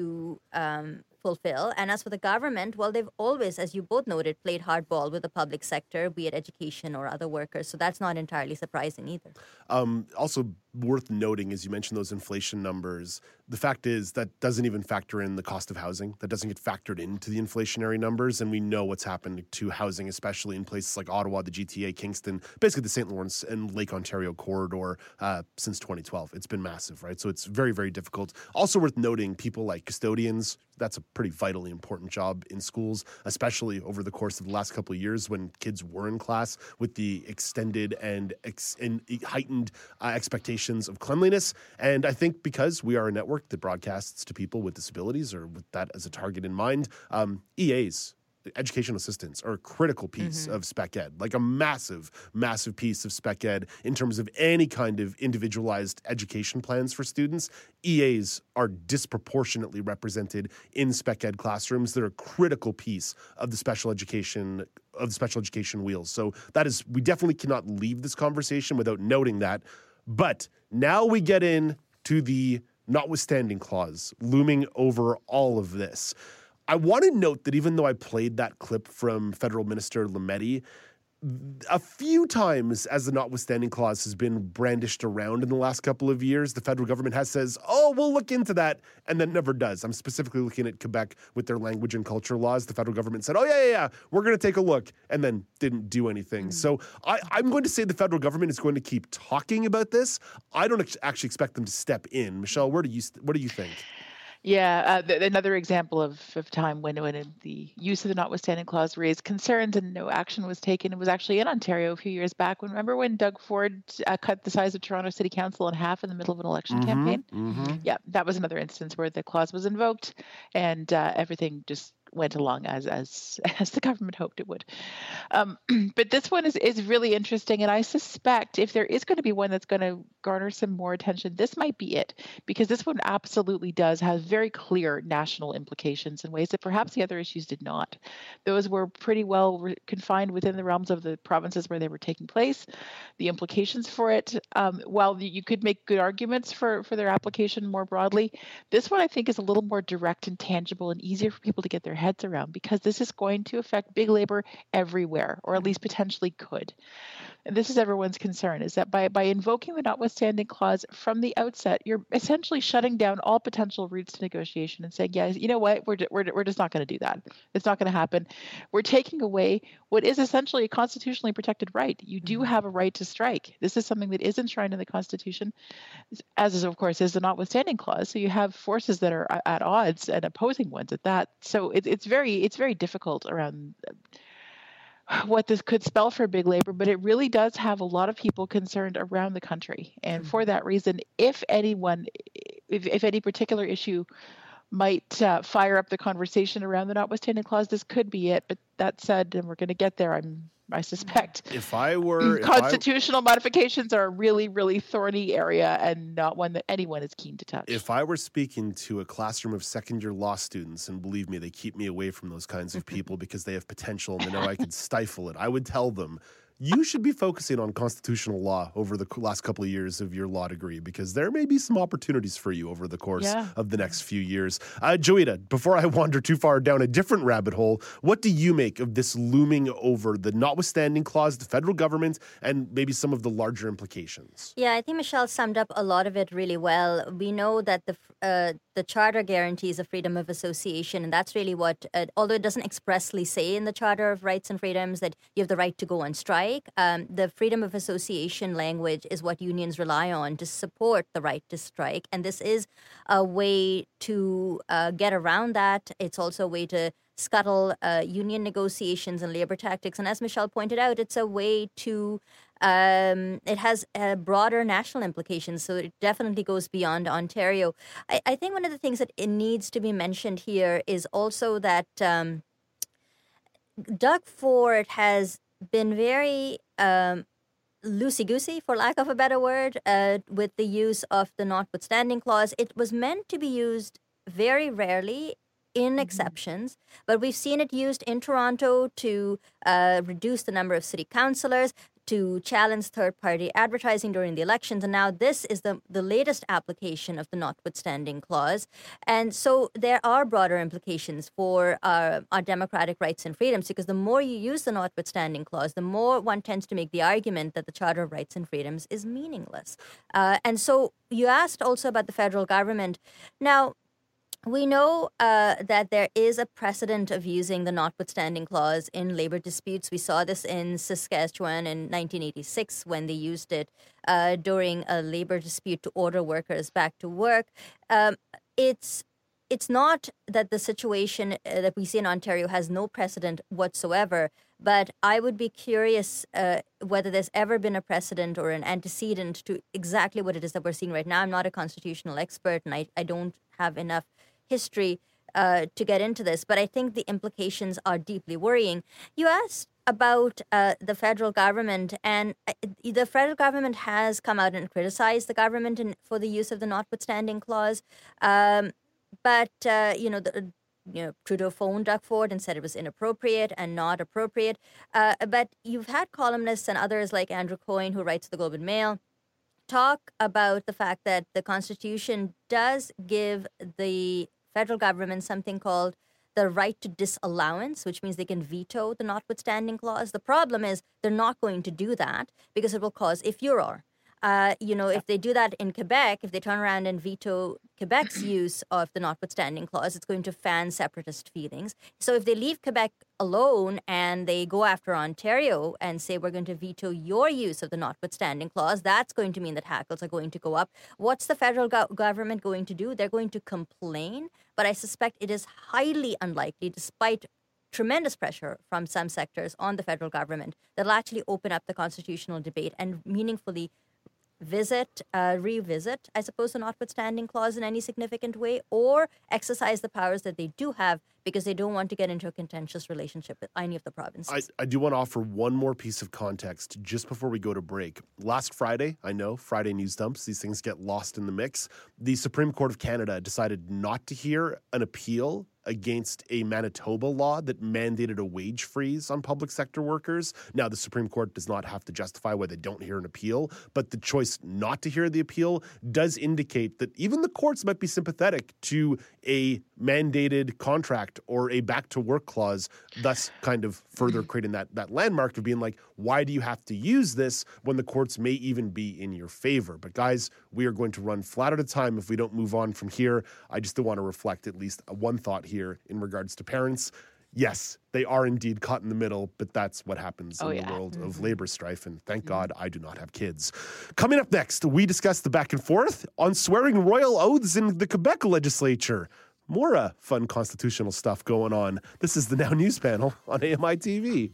um, fulfill. And as for the government, well, they've always, as you both noted, played hardball with the public sector, be it education or other workers. So that's not entirely surprising either. Um, also, worth noting as you mentioned those inflation numbers. The fact is that doesn't even factor in the cost of housing. That doesn't get factored into the inflationary numbers. And we know what's happened to housing, especially in places like Ottawa, the GTA, Kingston, basically the St. Lawrence and Lake Ontario corridor uh, since 2012. It's been massive, right? So it's very, very difficult. Also worth noting, people like custodians, that's a pretty vitally important job in schools, especially over the course of the last couple of years when kids were in class with the extended and, ex- and heightened uh, expectations of cleanliness. And I think because we are a network that broadcasts to people with disabilities or with that as a target in mind, um, EAs educational assistants are a critical piece Mm-hmm. of spec ed, like a massive, massive piece of spec ed in terms of any kind of individualized education plans for students. EAs are disproportionately represented in spec ed classrooms. They're a critical piece of the special education of the special education wheels. So that is we definitely cannot leave this conversation without noting that. But now we get in to the notwithstanding clause looming over all of this. I want to note that even though I played that clip from Federal Minister Lametti, a few times as the notwithstanding clause has been brandished around in the last couple of years, the federal government has says, "Oh, we'll look into that," and then never does. I'm specifically looking at Quebec with their language and culture laws. The federal government said, "Oh yeah, yeah, yeah, we're going to take a look," and then didn't do anything. Mm. So I, I'm going to say the federal government is going to keep talking about this. I don't ex- actually expect them to step in. Michelle, where do you st- what do you think? Yeah, uh, th- another example of, of time when, when the use of the notwithstanding clause raised concerns and no action was taken. It was actually in Ontario a few years back. When remember when Doug Ford uh, cut the size of Toronto City Council in half in the middle of an election Mm-hmm. campaign? Yeah, that was another instance where the clause was invoked, and uh, everything just went along as as [laughs] as the government hoped it would. Um, [clears throat] but this one is is really interesting, and I suspect if there is going to be one that's going to garner some more attention, this might be it, because this one absolutely does have very clear national implications in ways that perhaps the other issues did not. Those were pretty well re- confined within the realms of the provinces where they were taking place. The implications for it, um, while you could make good arguments for for their application more broadly, this one I think is a little more direct and tangible and easier for people to get their heads around because this is going to affect big labor everywhere, or at least potentially could. And this is everyone's concern is that by, by invoking the notwithstanding clause from the outset, you're essentially shutting down all potential routes to negotiation and saying, yeah, you know what, we're, we're, we're just not going to do that. It's not going to happen. We're taking away what is essentially a constitutionally protected right. You do mm-hmm. have a right to strike. This is something that is enshrined in the Constitution, as is, of course, is the notwithstanding clause. So you have forces that are at odds and opposing ones at that. So it, it's very it's very difficult around [sighs] what this could spell for big labor, but it really does have a lot of people concerned around the country. And for that reason, if anyone, if, if any particular issue might uh, fire up the conversation around the notwithstanding clause, this could be it. But that said, and we're going to get there, I'm, I suspect. If I were if I- Constitutional modifications are a really, really thorny area and not one that anyone is keen to touch. If I were speaking to a classroom of second year law students, and believe me, they keep me away from those kinds of [laughs] people because they have potential and they know I could stifle it, I would tell them, you should be focusing on constitutional law over the last couple of years of your law degree because there may be some opportunities for you over the course Yeah. of the next few years. Uh, Joita, before I [laughs] wander too far down a different rabbit hole, what do you make of this looming over the notwithstanding clause, the federal government, and maybe some of the larger implications? Yeah, I think Michelle summed up a lot of it really well. We know that the uh, the charter guarantees a freedom of association, and that's really what. Uh, although it doesn't expressly say in the Charter of Rights and Freedoms that you have the right to go on strike, um, the freedom of association language is what unions rely on to support the right to strike, and this is a way to uh, get around that. It's also a way to scuttle uh, union negotiations and labor tactics. And as Michelle pointed out, it's a way to, um, it has uh, broader national implications. So it definitely goes beyond Ontario. I, I think one of the things that it needs to be mentioned here is also that um, Doug Ford has been very um, loosey goosey, for lack of a better word, uh, with the use of the notwithstanding clause. It was meant to be used very rarely in exceptions, but we've seen it used in Toronto to uh, reduce the number of city councillors, to challenge third party advertising during the elections. And now this is the, the latest application of the notwithstanding clause. And so there are broader implications for our, our democratic rights and freedoms because the more you use the notwithstanding clause, the more one tends to make the argument that the Charter of Rights and Freedoms is meaningless. Uh, and so you asked also about the federal government. Now, we know uh, that there is a precedent of using the notwithstanding clause in labor disputes. We saw this in Saskatchewan in 1986 when they used it uh, during a labor dispute to order workers back to work. Um, it's it's not that the situation uh, that we see in Ontario has no precedent whatsoever, but I would be curious uh, whether there's ever been a precedent or an antecedent to exactly what it is that we're seeing right now. I'm not a constitutional expert and I, I don't have enough history uh, to get into this, but I think the implications are deeply worrying. You asked about uh, the federal government, and uh, the federal government has come out and criticized the government in, for the use of the notwithstanding clause. Um, but uh, you know, the, you know, Trudeau phoned Doug Ford and said it was inappropriate and not appropriate. Uh, but you've had columnists and others like Andrew Coyne, who writes the Globe and Mail, talk about the fact that the Constitution does give the federal government something called the right to disallowance, which means they can veto the notwithstanding clause. The problem is they're not going to do that because it will cause a furor. Uh, you know, if they do that in Quebec, if they turn around and veto Quebec's use of the notwithstanding clause, it's going to fan separatist feelings. So if they leave Quebec alone and they go after Ontario and say, we're going to veto your use of the notwithstanding clause, that's going to mean that hackles are going to go up. What's the federal go- government going to do? They're going to complain, but I suspect it is highly unlikely, despite tremendous pressure from some sectors on the federal government, that'll actually open up the constitutional debate and meaningfully visit, uh, revisit, I suppose, the notwithstanding clause in any significant way, or exercise the powers that they do have because they don't want to get into a contentious relationship with any of the provinces. I, I do want to offer one more piece of context just before we go to break. Last Friday, I know, Friday news dumps, these things get lost in the mix. The Supreme Court of Canada decided not to hear an appeal against a Manitoba law that mandated a wage freeze on public sector workers. Now, the Supreme Court does not have to justify why they don't hear an appeal, but the choice not to hear the appeal does indicate that even the courts might be sympathetic to a mandated contract or a back to work clause, thus kind of further [clears throat] creating that, that landmark of being like, why do you have to use this when the courts may even be in your favor? But guys, we are going to run flat out of time if we don't move on from here. I just do want to reflect at least one thought here in regards to parents. Yes, they are indeed caught in the middle, but that's what happens Oh, in yeah. the world of Mhm. labor strife. And thank God I do not have kids. Coming up next, we discuss the back and forth on swearing royal oaths in the Quebec legislature. More uh, fun constitutional stuff going on. This is the Now News panel on AMI TV.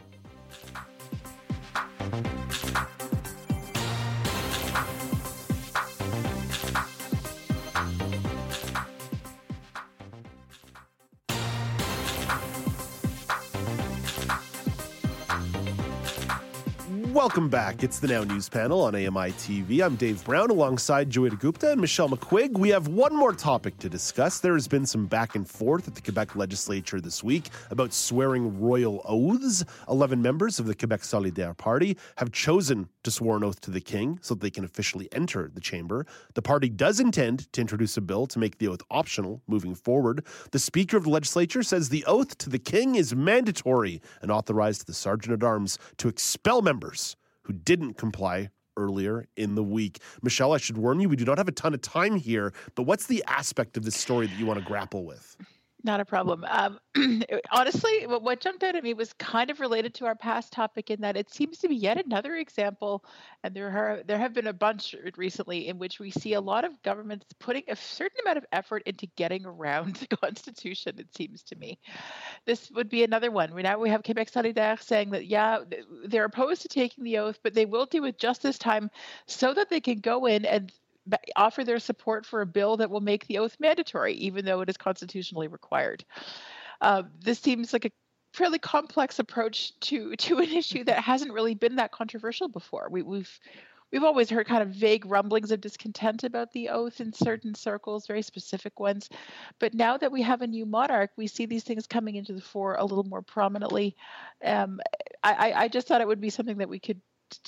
Welcome back. It's the Now News panel on AMI TV. I'm Dave Brown alongside Joita Gupta and Michelle McQuigg. We have one more topic to discuss. There has been some back and forth at the Quebec legislature this week about swearing royal oaths. 11 members of the Quebec Solidaire Party have chosen to swear an oath to the king so that they can officially enter the chamber. The party does intend to introduce a bill to make the oath optional moving forward. The Speaker of the legislature says the oath to the king is mandatory and authorized the Sergeant at Arms to expel members who didn't comply earlier in the week. Michelle, I should warn you, we do not have a ton of time here, but what's the aspect of this story that you want to grapple with? Not a problem. Um, [clears throat] honestly, what, jumped out at me was kind of related to our past topic in that it seems to be yet another example, and there are there have been a bunch recently in which we see a lot of governments putting a certain amount of effort into getting around [laughs] the Constitution. It seems to me, this would be another one. Now we have Quebec Solidaire saying that yeah, they're opposed to taking the oath, but they will do it just this time, so that they can go in and offer their support for a bill that will make the oath mandatory, even though it is constitutionally required. Uh, this seems like a fairly complex approach to to an issue that hasn't really been that controversial before. We, we've we've always heard kind of vague rumblings of discontent about the oath in certain circles, very specific ones. But now that we have a new monarch, we see these things coming into the fore a little more prominently. Um, I, I just thought it would be something that we could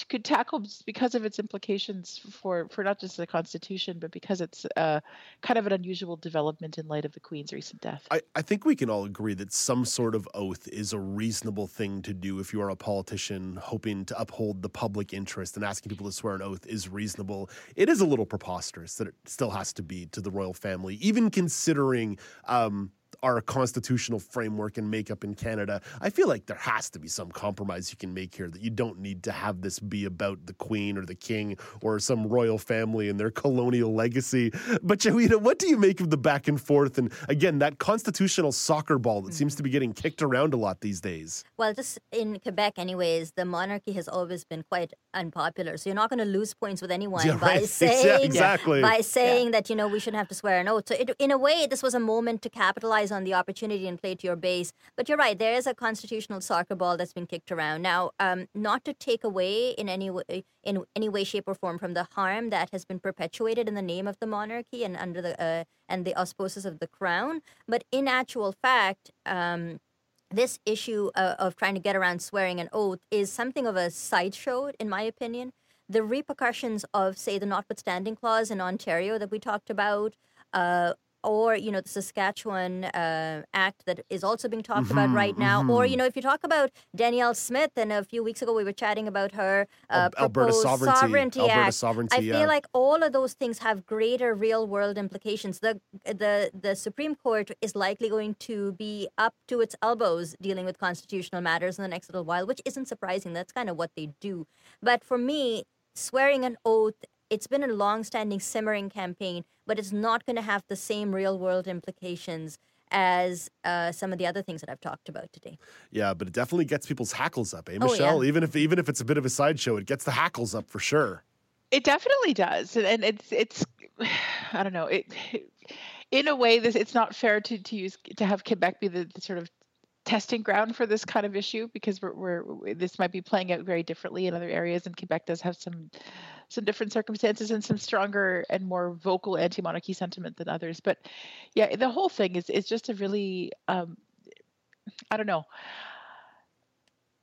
could tackle because of its implications for for not just the Constitution, but because it's uh, kind of an unusual development in light of the Queen's recent death. I, I think we can all agree that some sort of oath is a reasonable thing to do if you are a politician hoping to uphold the public interest and asking people to swear an oath is reasonable. It is a little preposterous that it still has to be to the royal family, even considering. Um, our constitutional framework and makeup in Canada, I feel like there has to be some compromise you can make here that you don't need to have this be about the queen or the king or some royal family and their colonial legacy. But Joita, what do you make of the back and forth and again that constitutional soccer ball that seems to be mm-hmm. getting kicked around a lot these days? Well, just in Quebec, anyways, the monarchy has always been quite unpopular. So you're not going to lose points with anyone Yeah, by right. [laughs] saying Exactly. by saying that you know we shouldn't have to swear an oath. So it, in a way, this was a moment to capitalize on the opportunity and play to your base. But you're right, there is a constitutional soccer ball that's been kicked around now. Um, not to take away in any way, in any way, shape, or form from the harm that has been perpetuated in the name of the monarchy and under the uh, and the auspices of the crown, but in actual fact. Um, this issue uh, of trying to get around swearing an oath is something of a sideshow, in my opinion. The repercussions of, say, the notwithstanding clause in Ontario that we talked about, uh, or you know the Saskatchewan uh, Act that is also being talked about Mhm, right now, or mhm. you know if you talk about Danielle Smith, and a few weeks ago we were chatting about her uh, Al- Alberta proposed sovereignty- Alberta Act. sovereignty, I feel yeah. like all of those things have greater real world implications. The the the Supreme Court is likely going to be up to its elbows dealing with constitutional matters in the next little while, which isn't surprising. That's kind of what they do. But for me, swearing an oath, it's been a long-standing simmering campaign, but it's not going to have the same real world implications as uh, some of the other things that I've talked about today. Yeah, but it definitely gets people's hackles up, eh, Oh, yeah. Michelle? Even if even if it's a bit of a sideshow, it gets the hackles up for sure. It definitely does, and- and it's it's [sighs] I don't know it. In a way, this it's not fair to to use to have Quebec be the, the sort of testing ground for this kind of issue because we're, we're this might be playing out very differently in other areas, and Quebec does have some some different circumstances and some stronger and more vocal anti-monarchy sentiment than others. But yeah, the whole thing is is just a really um, I don't know.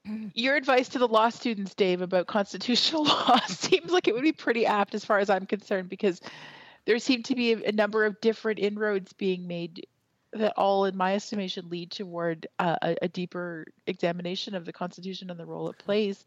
[clears throat] Your advice to the law students, Dave, about constitutional [laughs] law seems like it would be pretty apt as far as I'm concerned because there seem to be a, a number of different inroads being made that all, in my estimation, lead toward uh, a, a deeper examination of the Constitution and the role it plays.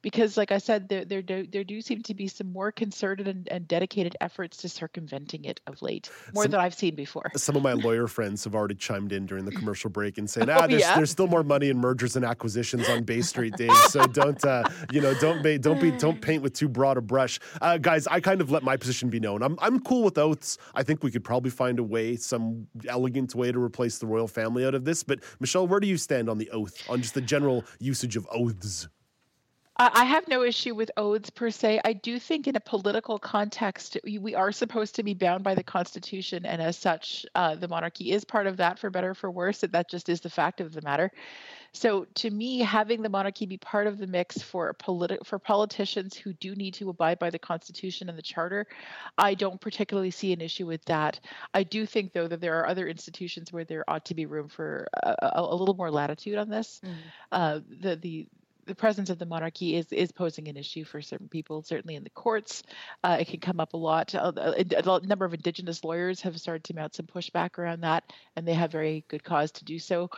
Because, like I said, there there do, there do seem to be some more concerted and, and dedicated efforts to circumventing it of late, more Some- than I've seen before. Some of my [laughs] lawyer friends have already chimed in during the [laughs] commercial break and saying, Oh, "Ah, there's, yeah? there's still more money in mergers and acquisitions on Bay Street, Dave. So don't, uh, you know, don't ba- don't be don't paint with too broad a brush, uh, guys. I kind of let my position be known. I'm I'm cool with oaths. I think we could probably find a way, some elegant way to replace the royal family out of this. But Michelle, where do you stand on the oath, on just the general usage of oaths? I have no issue with oaths per se. I do think, in a political context, we are supposed to be bound by the Constitution, and as such, uh, the monarchy is part of that, for better or for worse. That that just is the fact of the matter. So, to me, having the monarchy be part of the mix for politi- for politicians who do need to abide by the Constitution and the Charter, I don't particularly see an issue with that. I do think, though, that there are other institutions where there ought to be room for a, a, a little more latitude on this. Uh, the the the presence of the monarchy is is posing an issue for certain people. Certainly in the courts, uh, it can come up a lot. Uh, A, a- a number of Indigenous lawyers have started to mount some pushback around that, and they have very good cause to do so.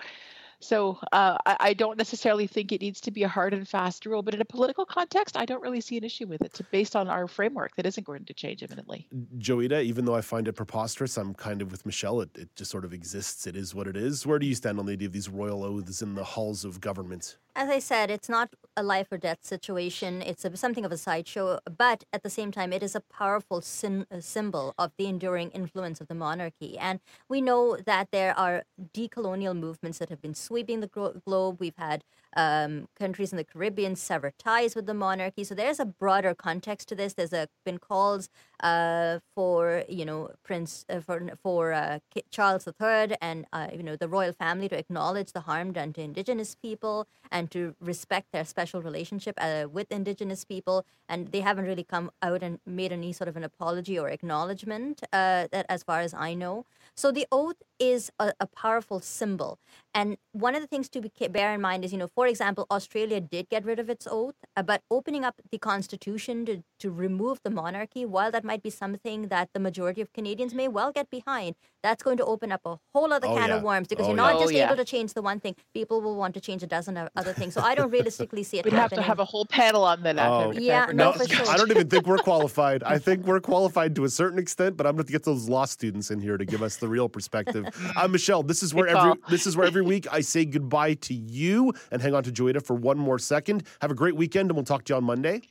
So uh, I, I don't necessarily think it needs to be a hard and fast rule, but in a political context, I don't really see an issue with it. To, based on our framework, that isn't going to change imminently. Joita, even though I find it preposterous, I'm kind of with Michelle. It, it just sort of exists. It is what it is. Where do you stand on the idea of these royal oaths in the halls of government? As I said, it's not a life or death situation. It's a, something of a sideshow, but at the same time, it is a powerful uh, symbol of the enduring influence of the monarchy. And we know that there are decolonial movements that have been sweeping the glo- globe. We've had um, countries in the Caribbean sever ties with the monarchy. So there's a broader context to this. There's a, been calls uh, for you know Prince uh, for for uh, Charles III and uh, you know the royal family to acknowledge the harm done to Indigenous people and to respect their special relationship uh, with Indigenous people. And they haven't really come out and made any sort of an apology or acknowledgement uh, that, as far as I know. So the oath is a, a, powerful symbol. And one of the things to be, bear in mind is, you know, for example, Australia did get rid of its oath, uh, but opening up the constitution to, to remove the monarchy, while that might be something that the majority of Canadians may well get behind, that's going to open up a whole other Oh, can yeah. of worms because Oh, you're not yeah. just Oh, yeah. able to change the one thing. People will want to change a dozen other things. So I don't realistically see it We'd have to have a whole panel on that. Oh. if Yeah, ever no, for sure. I don't even think we're qualified. I think we're [laughs] qualified to a certain extent, but I'm going to get those law students in here to give us the real perspective. I'm Michelle, this is where Good every call. this is where every week I say goodbye to you and hang on to Joita for one more second. Have a great weekend, and we'll talk to you on Monday.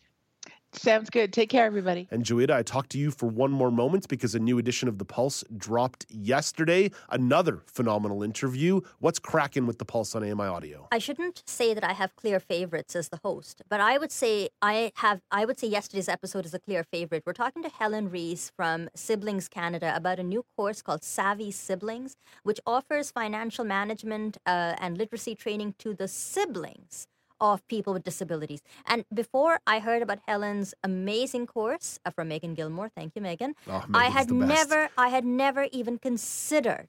Sounds good. Take care, everybody. And Joita, I talk to you for one more moment because a new edition of The Pulse dropped yesterday. Another phenomenal interview. What's cracking with The Pulse on AMI Audio? I shouldn't say that I have clear favorites as the host, but I would say I have. I would say yesterday's episode is a clear favorite. We're talking to Helen Rees from Siblings Canada about a new course called Savvy Siblings, which offers financial management uh, and literacy training to the siblings of people with disabilities. And before I heard about Helen's amazing course uh, from Megan Gilmore, thank you, Megan. Oh, I had never, I had never even considered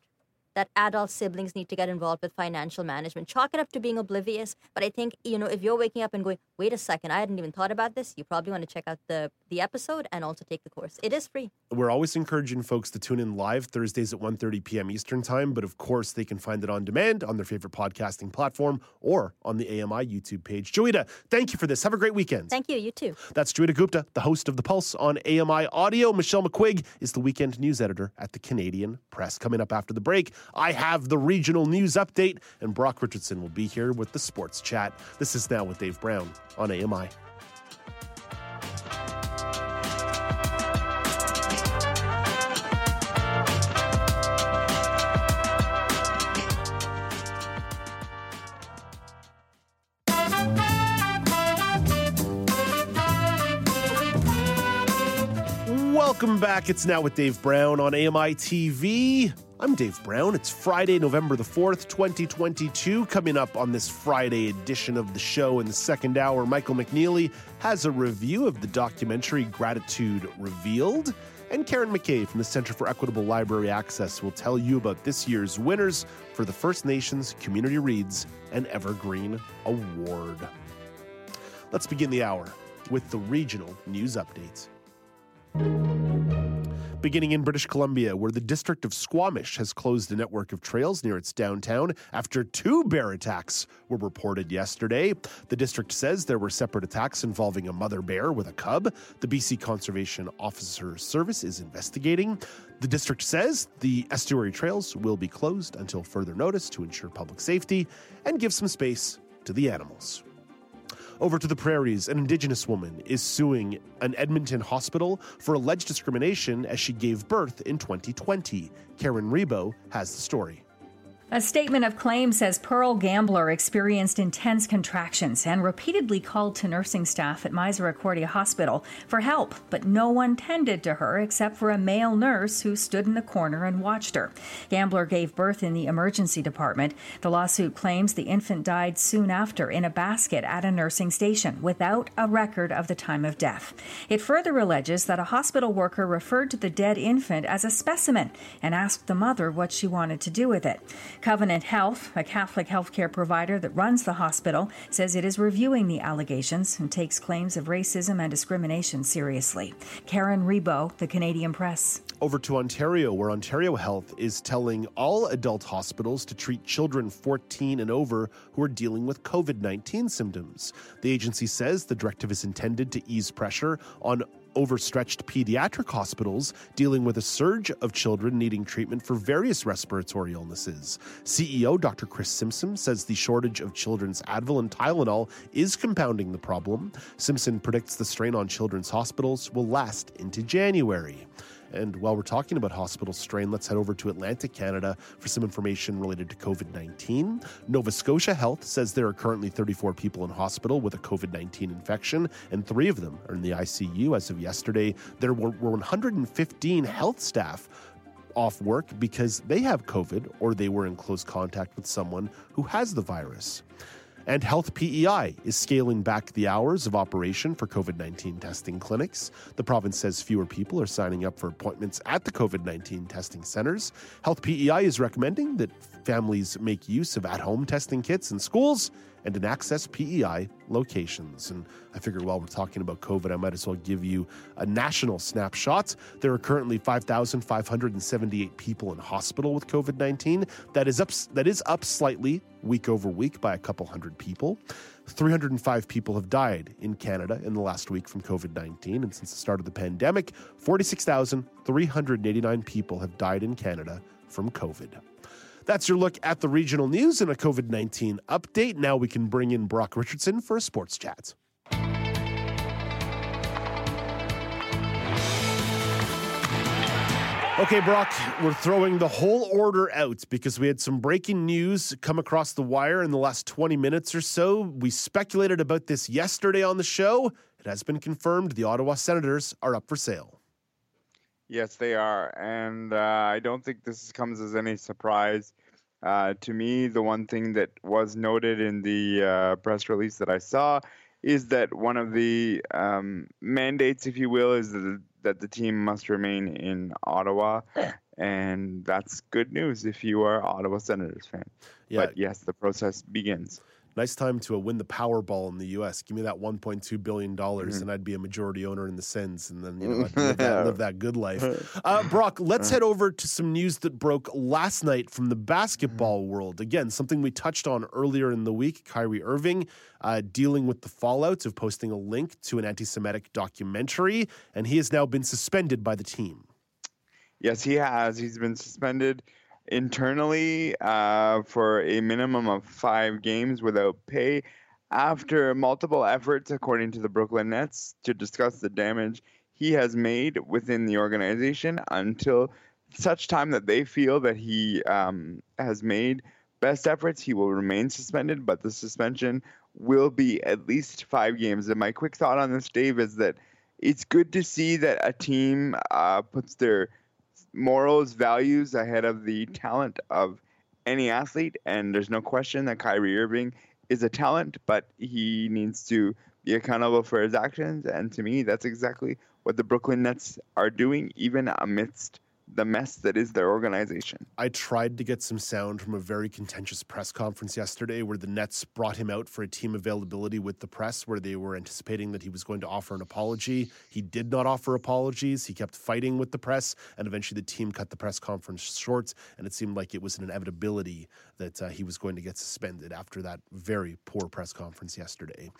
that adult siblings need to get involved with financial management. Chalk it up to being oblivious, but I think you know if you're waking up and going, "Wait a second, I hadn't even thought about this," you probably want to check out the the episode and also take the course. It is free. We're always encouraging folks to tune in live Thursdays at 1.30 p.m. Eastern Time, but of course they can find it on demand on their favorite podcasting platform or on the AMI YouTube page. Joita, thank you for this. Have a great weekend. Thank you. You too. That's Joita Gupta, the host of The Pulse on AMI Audio. Michelle McQuigg is the weekend news editor at the Canadian Press. Coming up after the break, I have the regional news update, and Brock Richardson will be here with the sports chat. This is Now with Dave Brown on AMI. Welcome back. It's now with Dave Brown on AMI TV. I'm Dave Brown. It's Friday, November the 4th, 2022. Coming up on this Friday edition of the show in the second hour, Michael McNeely has a review of the documentary Gratitude Revealed. And Karen McKay from the Center for Equitable Library Access will tell you about this year's winners for the First Nations Community Reads and Evergreen Award. Let's begin the hour with the regional news updates. Beginning in British Columbia, where the district of Squamish has closed a network of trails near its downtown after two bear attacks were reported yesterday. The district says there were separate attacks involving a mother bear with a cub. The BC Conservation Officer Service is investigating. The district says the estuary trails will be closed until further notice to ensure public safety and give some space to the animals. Over to the prairies, an Indigenous woman is suing an Edmonton hospital for alleged discrimination as she gave birth in 2020. Karen Rebo has the story. A statement of claim says Pearl Gambler experienced intense contractions and repeatedly called to nursing staff at Misericordia Hospital for help, but no one tended to her except for a male nurse who stood in the corner and watched her. Gambler gave birth in the emergency department. The lawsuit claims the infant died soon after in a basket at a nursing station without a record of the time of death. It further alleges that a hospital worker referred to the dead infant as a specimen and asked the mother what she wanted to do with it. Covenant Health, a Catholic healthcare provider that runs the hospital, says it is reviewing the allegations and takes claims of racism and discrimination seriously. Karen Rebo, the Canadian Press. Over to Ontario, where Ontario Health is telling all adult hospitals to treat children 14 and over who are dealing with COVID 19 symptoms. The agency says the directive is intended to ease pressure on overstretched pediatric hospitals dealing with a surge of children needing treatment for various respiratory illnesses. CEO Dr. Chris Simpson says the shortage of children's Advil and Tylenol is compounding the problem. Simpson predicts the strain on children's hospitals will last into January. And while we're talking about hospital strain, let's head over to Atlantic Canada for some information related to COVID 19. Nova Scotia Health says there are currently 34 people in hospital with a COVID 19 infection, and three of them are in the ICU as of yesterday. There were 115 health staff off work because they have COVID or they were in close contact with someone who has the virus. And Health PEI is scaling back the hours of operation for COVID 19 testing clinics. The province says fewer people are signing up for appointments at the COVID 19 testing centers. Health PEI is recommending that families make use of at home testing kits in schools and in Access PEI locations. And I figured while we're talking about COVID, I might as well give you a national snapshot. There are currently 5,578 people in hospital with COVID 19. That is up. That is up slightly week over week by a couple hundred people. 305 people have died in Canada in the last week from COVID 19. And since the start of the pandemic, 46,389 people have died in Canada from COVID. That's your look at the regional news and a COVID 19 update. Now we can bring in Brock Richardson for a sports chat. Okay, Brock, we're throwing the whole order out because we had some breaking news come across the wire in the last 20 minutes or so. We speculated about this yesterday on the show. It has been confirmed the Ottawa Senators are up for sale. Yes, they are. And uh, I don't think this comes as any surprise. Uh, to me, the one thing that was noted in the uh, press release that I saw is that one of the um, mandates, if you will, is that, that the team must remain in Ottawa. [clears throat] And that's good news if you are Ottawa Senators fan. Yeah. But yes, the process begins. Nice time to win the Powerball in the U.S. Give me that 1.2 billion dollars, Mhm. and I'd be a majority owner in the Sens, and then you know I'd live that, [laughs] live that good life. [laughs] Uh, Brock, let's head over to some news that broke last night from the basketball world. Again, something we touched on earlier in the week. Kyrie Irving uh, dealing with the fallout of posting a link to an anti-Semitic documentary, and he has now been suspended by the team. Yes, he has. He's been suspended internally uh, for a minimum of five games without pay after multiple efforts, according to the Brooklyn Nets, to discuss the damage he has made within the organization until such time that they feel that he um, has made best efforts, he will remain suspended, but the suspension will be at least five games. And my quick thought on this, Dave, is that it's good to see that a team uh, puts their morals, values ahead of the talent of any athlete. And there's no question that Kyrie Irving is a talent, but he needs to be accountable for his actions. And to me, that's exactly what the Brooklyn Nets are doing, even amidst the mess that is their organization. I tried to get some sound from a very contentious press conference yesterday where the Nets brought him out for a team availability with the press where they were anticipating that he was going to offer an apology. He did not offer apologies. He kept fighting with the press, and eventually the team cut the press conference short, and it seemed like it was an inevitability that uh, he was going to get suspended after that very poor press conference yesterday.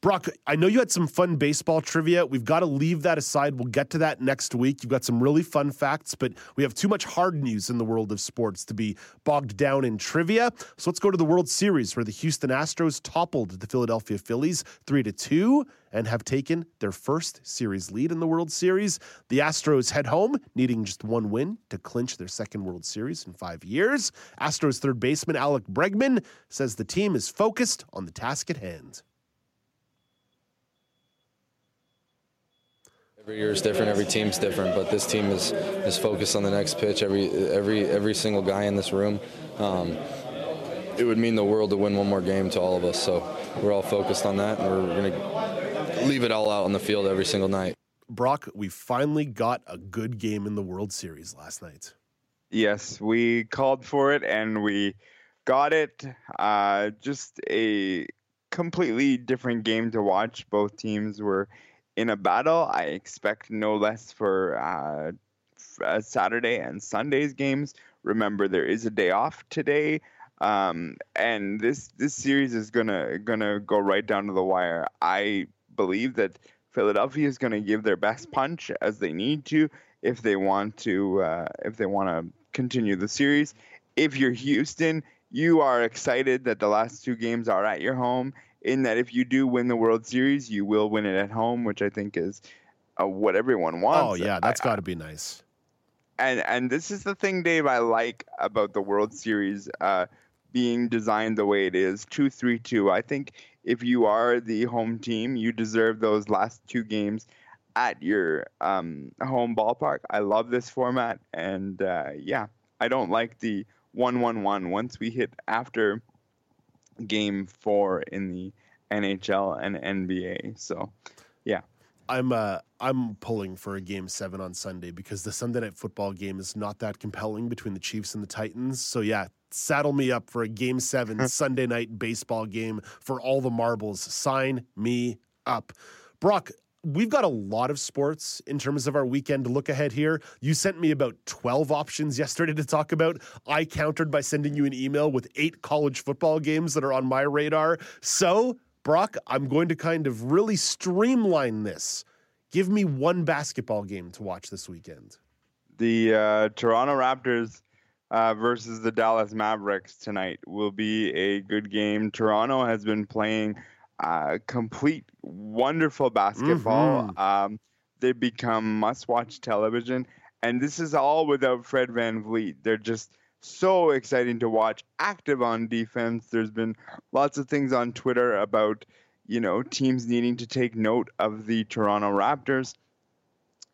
Brock, I know you had some fun baseball trivia. We've got to leave that aside. We'll get to that next week. You've got some really fun facts, but we have too much hard news in the world of sports to be bogged down in trivia. So let's go to the World Series where the Houston Astros toppled the Philadelphia Phillies 3 to 2 and have taken their first series lead in the World Series. The Astros head home, needing just one win to clinch their second World Series in five years. Astros third baseman Alex Bregman says the team is focused on the task at hand. Every year is different. Every team's different, but this team is is focused on the next pitch. Every every every single guy in this room. Um, it would mean the world to win one more game to all of us. So we're all focused on that, and we're gonna leave it all out on the field every single night. Brock, we finally got a good game in the World Series last night. Yes, we called for it and we got it. Uh, just a completely different game to watch. Both teams were in a battle. I expect no less for uh, f- uh, Saturday and Sunday's games. Remember, there is a day off today, um, and this this series is gonna gonna go right down to the wire. I believe that Philadelphia is going to give their best punch as they need to if they want to uh, if they want to continue the series. If you're Houston, you are excited that the last two games are at your home. In that, if you do win the World Series, you will win it at home, which I think is uh, what everyone wants. Oh, yeah, that's got to be nice. and and this is the thing, Dave, I like about the World Series uh, being designed the way it is, two three two. I think if you are the home team, you deserve those last two games at your um, home ballpark. I love this format, and uh, yeah, I don't like the one one one once we hit after game four in the NHL and NBA. So, yeah. I'm uh I'm pulling for a game seven on Sunday because the Sunday night football game is not that compelling between the Chiefs and the Titans. So yeah, saddle me up for a game seven Sunday night baseball game for all the marbles. Sign me up. Brock, we've got a lot of sports in terms of our weekend look ahead here. You sent me about 12 options yesterday to talk about. I countered by sending you an email with eight college football games that are on my radar. So Brock, I'm going to kind of really streamline this. Give me one basketball game to watch this weekend. The uh, Toronto Raptors uh, versus the Dallas Mavericks tonight will be a good game. Toronto has been playing uh, complete wonderful basketball. Mm-hmm. Um, they become must-watch television, and this is all without Fred VanVleet. They're just so exciting to watch. Active on defense. There's been lots of things on Twitter about you know teams needing to take note of the Toronto Raptors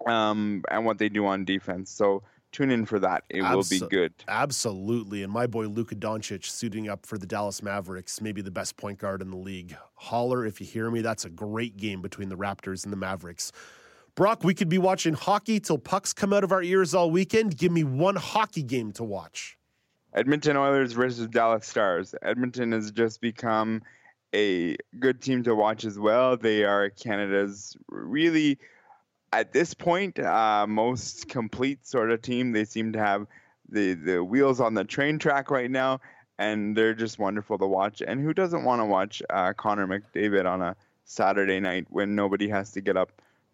um, and what they do on defense. So tune in for that. It will be good. Absolutely. And my boy Luka Doncic suiting up for the Dallas Mavericks, maybe the best point guard in the league. Holler if you hear me. That's a great game between the Raptors and the Mavericks. Brock, we could be watching hockey till pucks come out of our ears all weekend. Give me one hockey game to watch. Edmonton Oilers versus Dallas Stars. Edmonton has just become a good team to watch as well. They are Canada's really, at this point, uh, most complete sort of team. They seem to have the, the wheels on the train track right now, and they're just wonderful to watch. And who doesn't want to watch uh, Connor McDavid on a Saturday night when nobody has to get up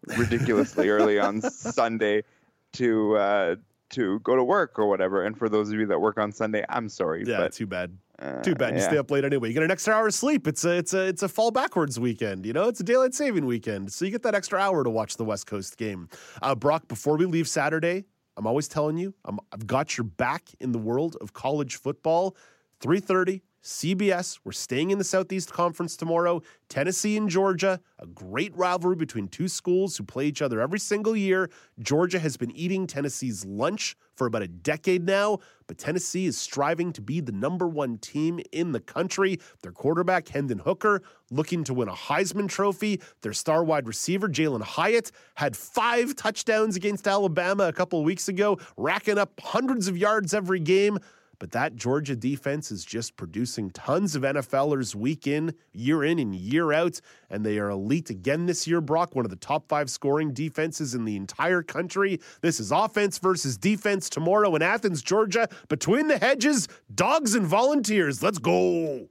ridiculously [laughs] early on Sunday to uh, to go to work or whatever? And for those of you that work on Sunday, I'm sorry. Yeah, but, too bad. Uh, Too bad you yeah. stay up late anyway. You get an extra hour of sleep. It's a it's a it's a fall backwards weekend. You know, it's a daylight saving weekend, so you get that extra hour to watch the West Coast game. Uh, Brock, before we leave Saturday, I'm always telling you, I'm, I've got your back in the world of college football. 3:30 CBS. We're staying in the Southeast Conference tomorrow. Tennessee and Georgia, a great rivalry between two schools who play each other every single year. Georgia has been eating Tennessee's lunch for about a decade now, but Tennessee is striving to be the number one team in the country. Their quarterback, Hendon Hooker, looking to win a Heisman Trophy. Their star wide receiver, Jalin Hyatt, had five touchdowns against Alabama a couple weeks ago, racking up hundreds of yards every game. But that Georgia defense is just producing tons of NFLers week in, year in, and year out. And they are elite again this year, Brock, one of the top five scoring defenses in the entire country. This is offense versus defense tomorrow in Athens, Georgia. Between the hedges, dogs and volunteers. Let's go.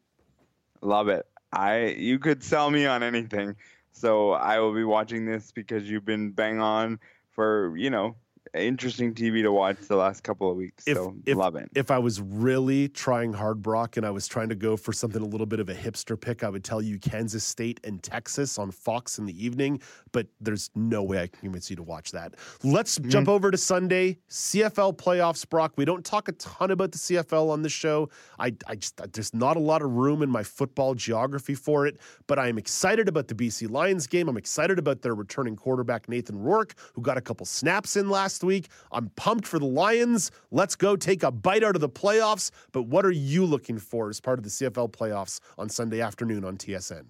Love it. I you could sell me on anything. So I will be watching this because you've been bang on for, you know, interesting TV to watch the last couple of weeks. so love it. If I was really trying hard, Brock, and I was trying to go for something a little bit of a hipster pick, I would tell you Kansas State and Texas on Fox in the evening, but there's no way I can convince you to watch that. Let's Mm-hmm. jump over to Sunday, CFL playoffs, Brock. We don't talk a ton about the CFL on the show. I, I just, there's not a lot of room in my football geography for it, but I am excited about the BC Lions game. I'm excited about their returning quarterback, Nathan Rourke, who got a couple snaps in last week. I'm pumped for the Lions. Let's go take a bite out of the playoffs. But what are you looking for as part of the CFL playoffs on Sunday afternoon on TSN?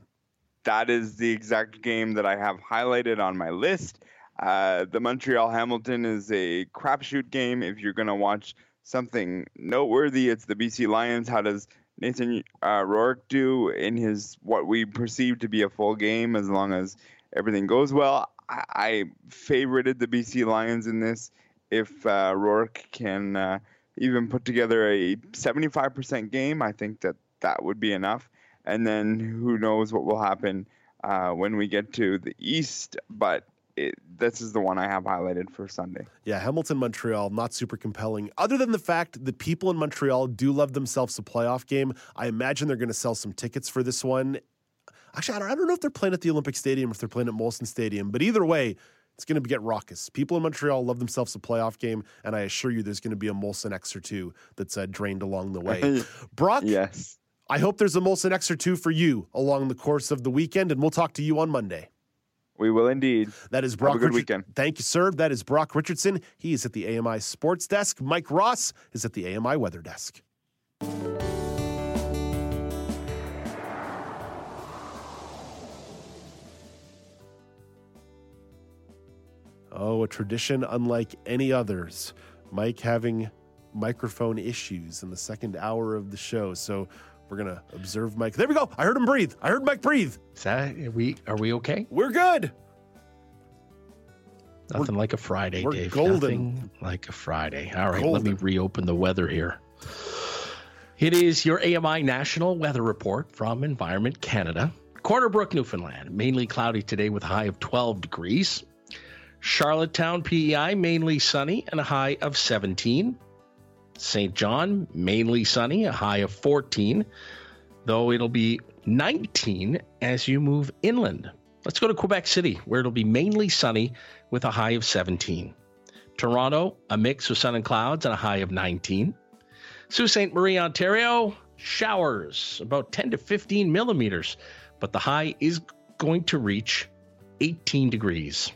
That is the exact game that I have highlighted on my list. Uh, the Montreal Hamilton is a crapshoot game. If you're going to watch something noteworthy, it's the BC Lions. How does Nathan uh, Rourke do in his what we perceive to be a full game as long as everything goes well? I, favorited the BC Lions in this. If uh, Rourke can uh, even put together a 75% game, I think that that would be enough. And then who knows what will happen uh, when we get to the East. But it, this is the one I have highlighted for Sunday. Yeah, Hamilton, Montreal, not super compelling. Other than the fact that people in Montreal do love themselves a playoff game, I imagine they're going to sell some tickets for this one. Actually, I don't, I don't know if they're playing at the Olympic Stadium or if they're playing at Molson Stadium, but either way, It's going to get raucous. People in Montreal love themselves a playoff game, and I assure you there's going to be a Molson Ex or two that's uh, drained along the way. [laughs] Brock, yes. I hope there's a Molson Ex or two for you along the course of the weekend, and we'll talk to you on Monday. We will indeed. That is Brock. Have a good Richard- weekend. Thank you, sir. That is Brock Richardson. He is at the AMI Sports Desk. Mike Ross is at the AMI Weather Desk. Oh, a tradition unlike any others. Mike having microphone issues in the second hour of the show. So we're going to observe Mike. There we go. I heard him breathe. I heard Mike breathe. Is that are we are we okay? We're good. Nothing like a Friday, we're Dave. golden. Nothing like a Friday. All right, let me reopen the weather here. It is your AMI National Weather Report from Environment Canada. Corner Brook, Newfoundland, mainly cloudy today with a high of 12 degrees. Charlottetown, PEI, mainly sunny and a high of 17. St. John, mainly sunny, a high of 14, though it'll be 19 as you move inland. Let's go to Quebec City, where it'll be mainly sunny with a high of 17. Toronto, a mix of sun and clouds and a high of 19. Sault Ste. Marie, Ontario, showers, about 10 to 15 millimeters, but the high is going to reach 18 degrees.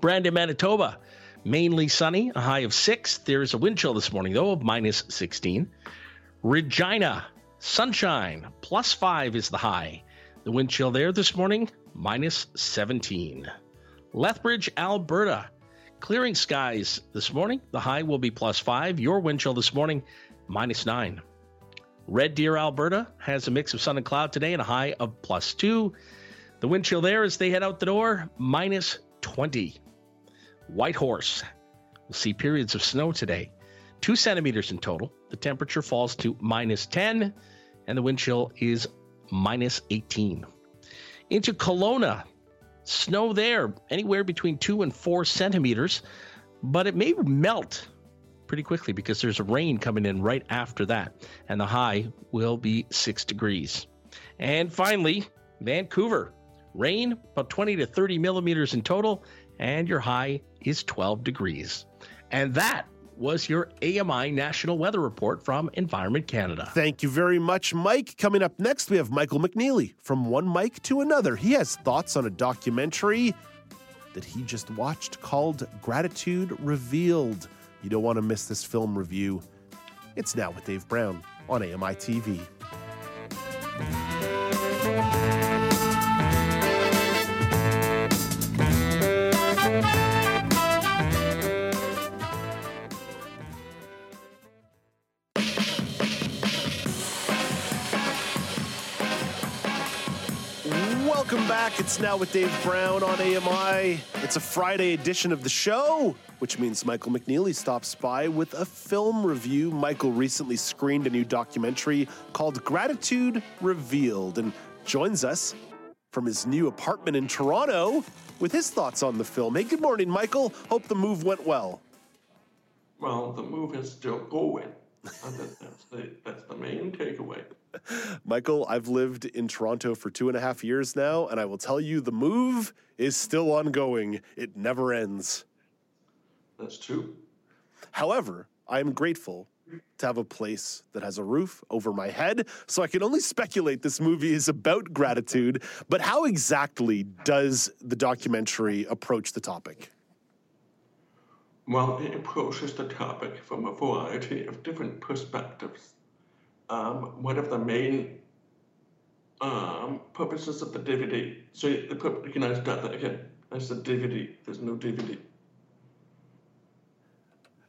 Brandon, Manitoba, mainly sunny, a high of 6. There's a wind chill this morning, though, of minus 16. Regina, sunshine, plus 5 is the high. The wind chill there this morning, minus 17. Lethbridge, Alberta, clearing skies this morning. The high will be plus 5. Your wind chill this morning, minus 9. Red Deer, Alberta has a mix of sun and cloud today and a high of plus 2. The wind chill there as they head out the door, minus 20. Whitehorse will see periods of snow today, two centimeters in total. The temperature falls to minus 10, and the wind chill is minus 18. Into Kelowna, snow there, anywhere between two and four centimeters, but it may melt pretty quickly because there's rain coming in right after that, and the high will be six degrees. And finally, Vancouver, rain about 20 to 30 millimeters in total, and your high is 12 degrees. And that was your AMI National Weather Report from Environment Canada. Thank you very much, Mike. Coming up next, we have Michael McNeely from one Mike to another. He has thoughts on a documentary that he just watched called Gratitude Revealed. You don't want to miss this film review. It's now with Dave Brown on AMI TV. Welcome back. It's now with Dave Brown on AMI. It's a Friday edition of the show, which means Michael McNeely stops by with a film review. Michael recently screened a new documentary called Gratitude Revealed and joins us from his new apartment in Toronto with his thoughts on the film. Hey, good morning, Michael. Hope the move went well. Well, the move is still going. That's, the, that's the main takeaway. Michael, I've lived in Toronto for two and a half years now, and I will tell you the move is still ongoing. It never ends. That's true. However, I am grateful to have a place that has a roof over my head, so I can only speculate this movie is about gratitude. But how exactly does the documentary approach the topic? Well, it approaches the topic from a variety of different perspectives. Um, one of the main um, purposes of the DVD. So, the, pur- can I start that again? I said DVD. There's no DVD.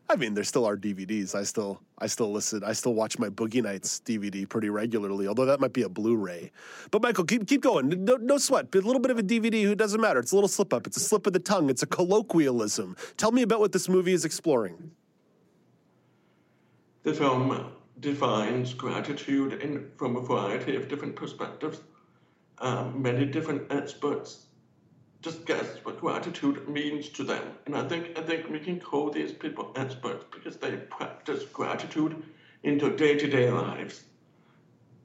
I mean, there still are DVDs. I still, I still listen. I still watch my Boogie Nights DVD pretty regularly. Although that might be a Blu-ray. But Michael, keep keep going. No, no sweat. A little bit of a DVD. Who doesn't matter? It's a little slip up. It's a slip of the tongue. It's a colloquialism. Tell me about what this movie is exploring. The film defines gratitude in, from a variety of different perspectives. Um, many different experts discuss what gratitude means to them, and I think I think we can call these people experts because they practice gratitude in their day-to-day lives.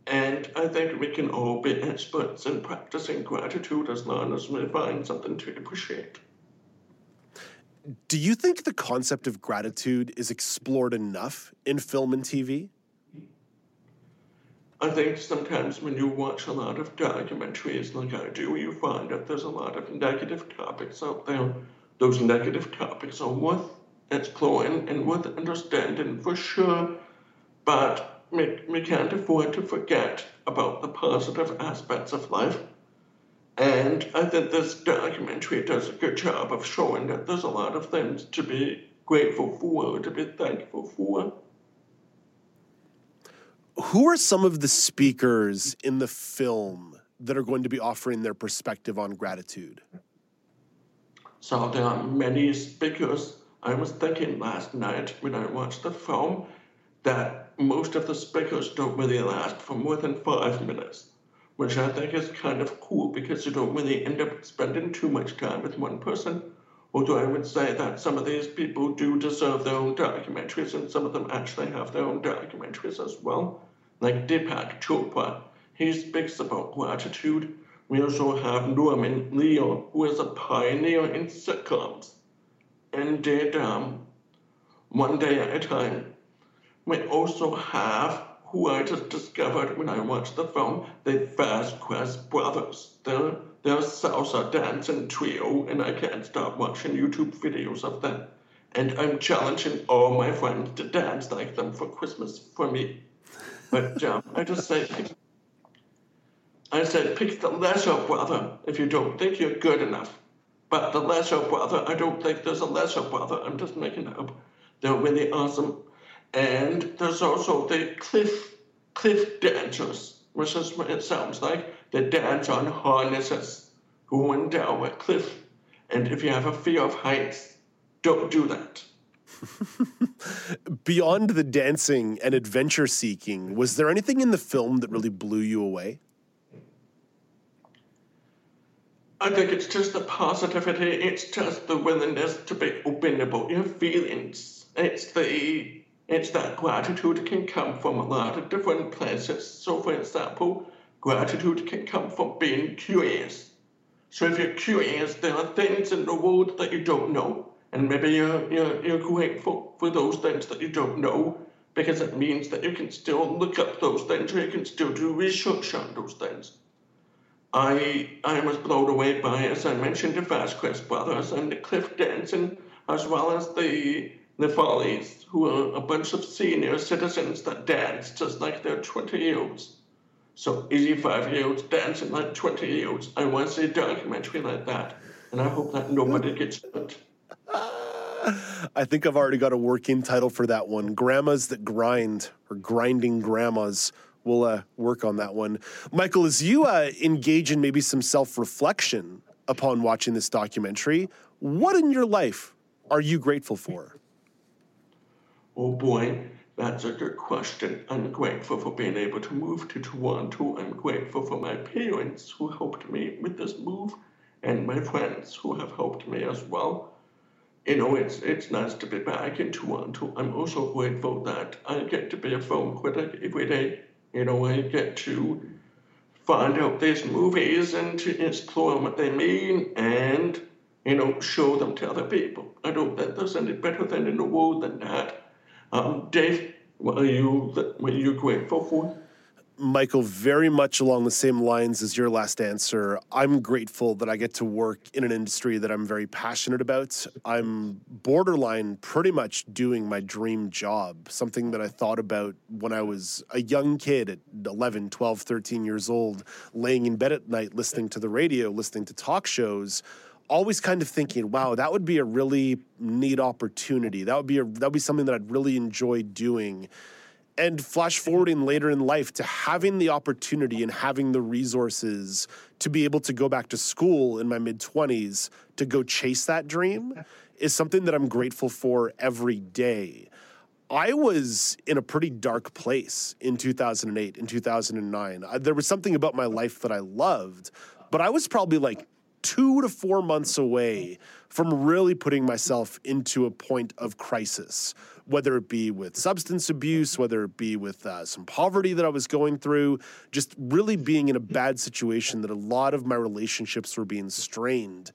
And I think we can all be experts in practicing gratitude as long as we find something to appreciate. Do you think the concept of gratitude is explored enough in film and TV? I think sometimes when you watch a lot of documentaries like I do, you find that there's a lot of negative topics out there. Those negative topics are worth exploring and worth understanding for sure, but we, we can't afford to forget about the positive aspects of life. And I think this documentary does a good job of showing that there's a lot of things to be grateful for, to be thankful for. Who are some of the speakers in the film that are going to be offering their perspective on gratitude? So there are many speakers. I was thinking last night when I watched the film that most of the speakers don't really last for more than five minutes, which I think is kind of cool because you don't really end up spending too much time with one person. Although I would say that some of these people do deserve their own documentaries, and some of them actually have their own documentaries as well. Like Deepak Chopra, he speaks about gratitude. We also have Norman Lear, who is a pioneer in sitcoms and did um, One Day at a Time. We also have who I just discovered when I watched the film, the Vasquez brothers. They're, they're a salsa dancing trio, and I can't stop watching YouTube videos of them. And I'm challenging all my friends to dance like them for Christmas for me. But [laughs] um, I just say, I said, pick the lesser brother if you don't think you're good enough. But the lesser brother, I don't think there's a lesser brother. I'm just making up. They're really awesome. And there's also the cliff cliff dancers, which is what it sounds like. They dance on harnesses going down a cliff. And if you have a fear of heights, don't do that. [laughs] Beyond the dancing and adventure seeking, was there anything in the film that really blew you away? I think it's just the positivity, it's just the willingness to be open about your feelings. It's the it's that gratitude can come from a lot of different places. So for example, gratitude can come from being curious. So if you're curious, there are things in the world that you don't know, and maybe you're, you're, you're grateful for those things that you don't know because it means that you can still look up those things or you can still do research on those things. I I was blown away by, as I mentioned, the Vasquez brothers and the cliff dancing, as well as the the Follies, who are a bunch of senior citizens that dance just like they're 20 year olds. So 85 year olds dancing like 20 year olds. I want to see a documentary like that, and I hope that nobody gets hurt. I think I've already got a working title for that one Grandmas That Grind, or Grinding Grandmas. We'll uh, work on that one. Michael, as you uh, engage in maybe some self reflection upon watching this documentary, what in your life are you grateful for? Oh boy, that's a good question. I'm grateful for being able to move to Toronto. I'm grateful for my parents who helped me with this move and my friends who have helped me as well. You know, it's it's nice to be back in Toronto. I'm also grateful that I get to be a film critic every day. You know, I get to find out these movies and to explore what they mean and, you know, show them to other people. I don't think there's any better thing in the world than that. Um, Dave, what are you what are you grateful for? Michael, very much along the same lines as your last answer. I'm grateful that I get to work in an industry that I'm very passionate about. I'm borderline pretty much doing my dream job, something that I thought about when I was a young kid at 11, 12, 13 years old, laying in bed at night, listening to the radio, listening to talk shows always kind of thinking, wow, that would be a really neat opportunity. That would be a that would be something that I'd really enjoy doing. And flash forwarding later in life to having the opportunity and having the resources to be able to go back to school in my mid 20s to go chase that dream is something that I'm grateful for every day. I was in a pretty dark place in 2008, in 2009. There was something about my life that I loved, but I was probably like two to four months away from really putting myself into a point of crisis, whether it be with substance abuse, whether it be with uh, some poverty that I was going through, just really being in a bad situation that a lot of my relationships were being strained.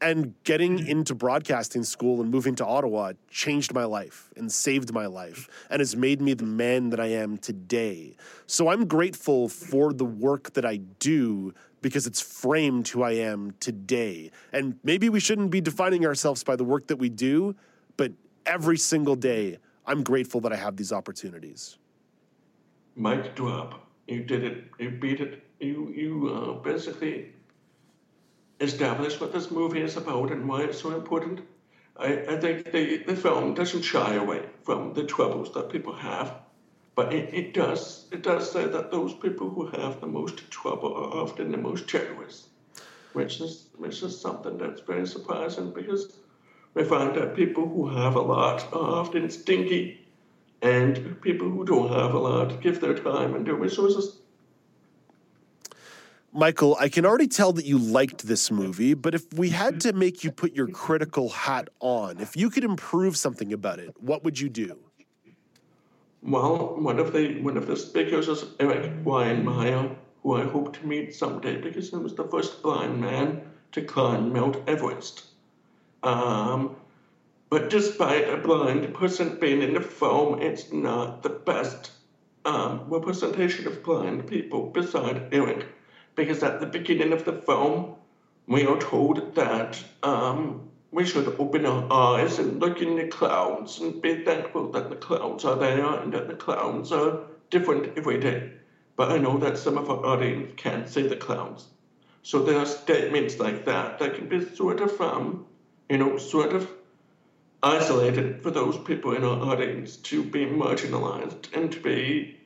And getting into broadcasting school and moving to Ottawa changed my life and saved my life and has made me the man that I am today. So I'm grateful for the work that I do because it's framed who I am today. And maybe we shouldn't be defining ourselves by the work that we do, but every single day, I'm grateful that I have these opportunities. Mic drop. You did it. You beat it. You you uh, basically established what this movie is about and why it's so important. I, I think the, the film doesn't shy away from the troubles that people have, but it, it does it does say that those people who have the most trouble are often the most generous, which is which is something that's very surprising because we find that people who have a lot are often stingy, and people who don't have a lot give their time and their resources Michael, I can already tell that you liked this movie, but if we had to make you put your critical hat on, if you could improve something about it, what would you do? Well, one of the one of the speakers is Erik Weihenmayer, who I hope to meet someday because he was the first blind man to climb Mount Everest. Um, but despite a blind person being in the film, it's not the best um, representation of blind people beside Erik because at the beginning of the film, we are told that um, we should open our eyes and look in the clouds and be thankful that the clouds are there and that the clouds are different every day. But I know that some of our audience can't see the clouds. So there are statements like that that can be sort of, um, you know, sort of isolated for those people in our audience to be marginalized and to be,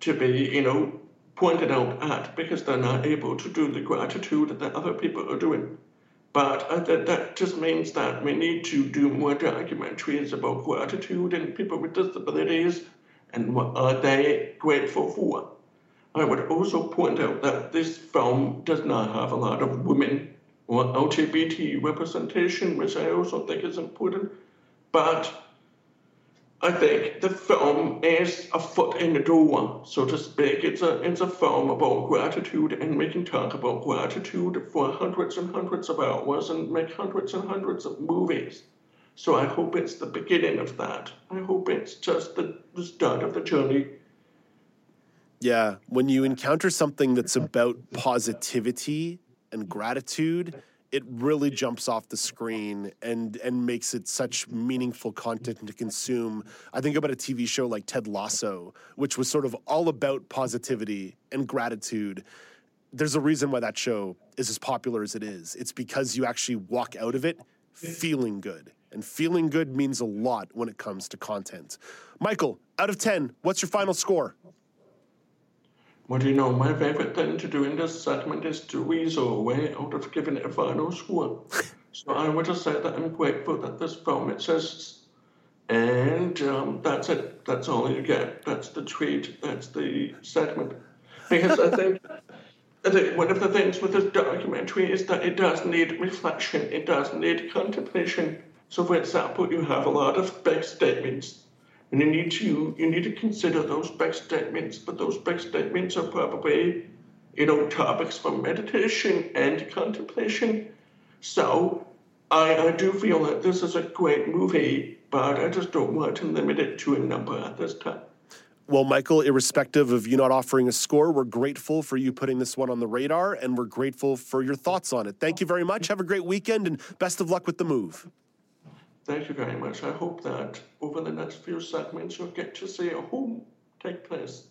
to be, you know, pointed out at because they're not able to do the gratitude that other people are doing. But uh, that, that just means that we need to do more documentaries about gratitude and people with disabilities and what are they grateful for. I would also point out that this film does not have a lot of women or LGBT representation, which I also think is important. But I think the film is a foot in the door, so to speak. It's a it's a film about gratitude, and we can talk about gratitude for hundreds and hundreds of hours and make hundreds and hundreds of movies. So I hope it's the beginning of that. I hope it's just the, the start of the journey. Yeah, when you encounter something that's about positivity and gratitude, it really jumps off the screen and and makes it such meaningful content to consume. I think about a TV show like Ted Lasso, which was sort of all about positivity and gratitude. There's a reason why that show is as popular as it is. It's because you actually walk out of it feeling good. And feeling good means a lot when it comes to content. Michael, out of 10, what's your final score? Well, you know, my favorite thing to do in this segment is to weasel away out of giving it a final score. so I would just say that I'm grateful that this film exists. And um, that's it. That's all you get. That's the treat. That's the segment. Because I think one of the things with this documentary is that it does need reflection. It does need contemplation. So, for example, you have a lot of big statements and you need to you need to consider those big statements, but those big statements are probably, you know, topics for meditation and contemplation. So I, I do feel that this is a great movie, but I just don't want to limit it to a number at this time. Well, Michael, irrespective of you not offering a score, we're grateful for you putting this one on the radar and we're grateful for your thoughts on it. Thank you very much. Have a great weekend and best of luck with the move. Thank you very much. I hope that over the next few segments you'll get to see a home take place.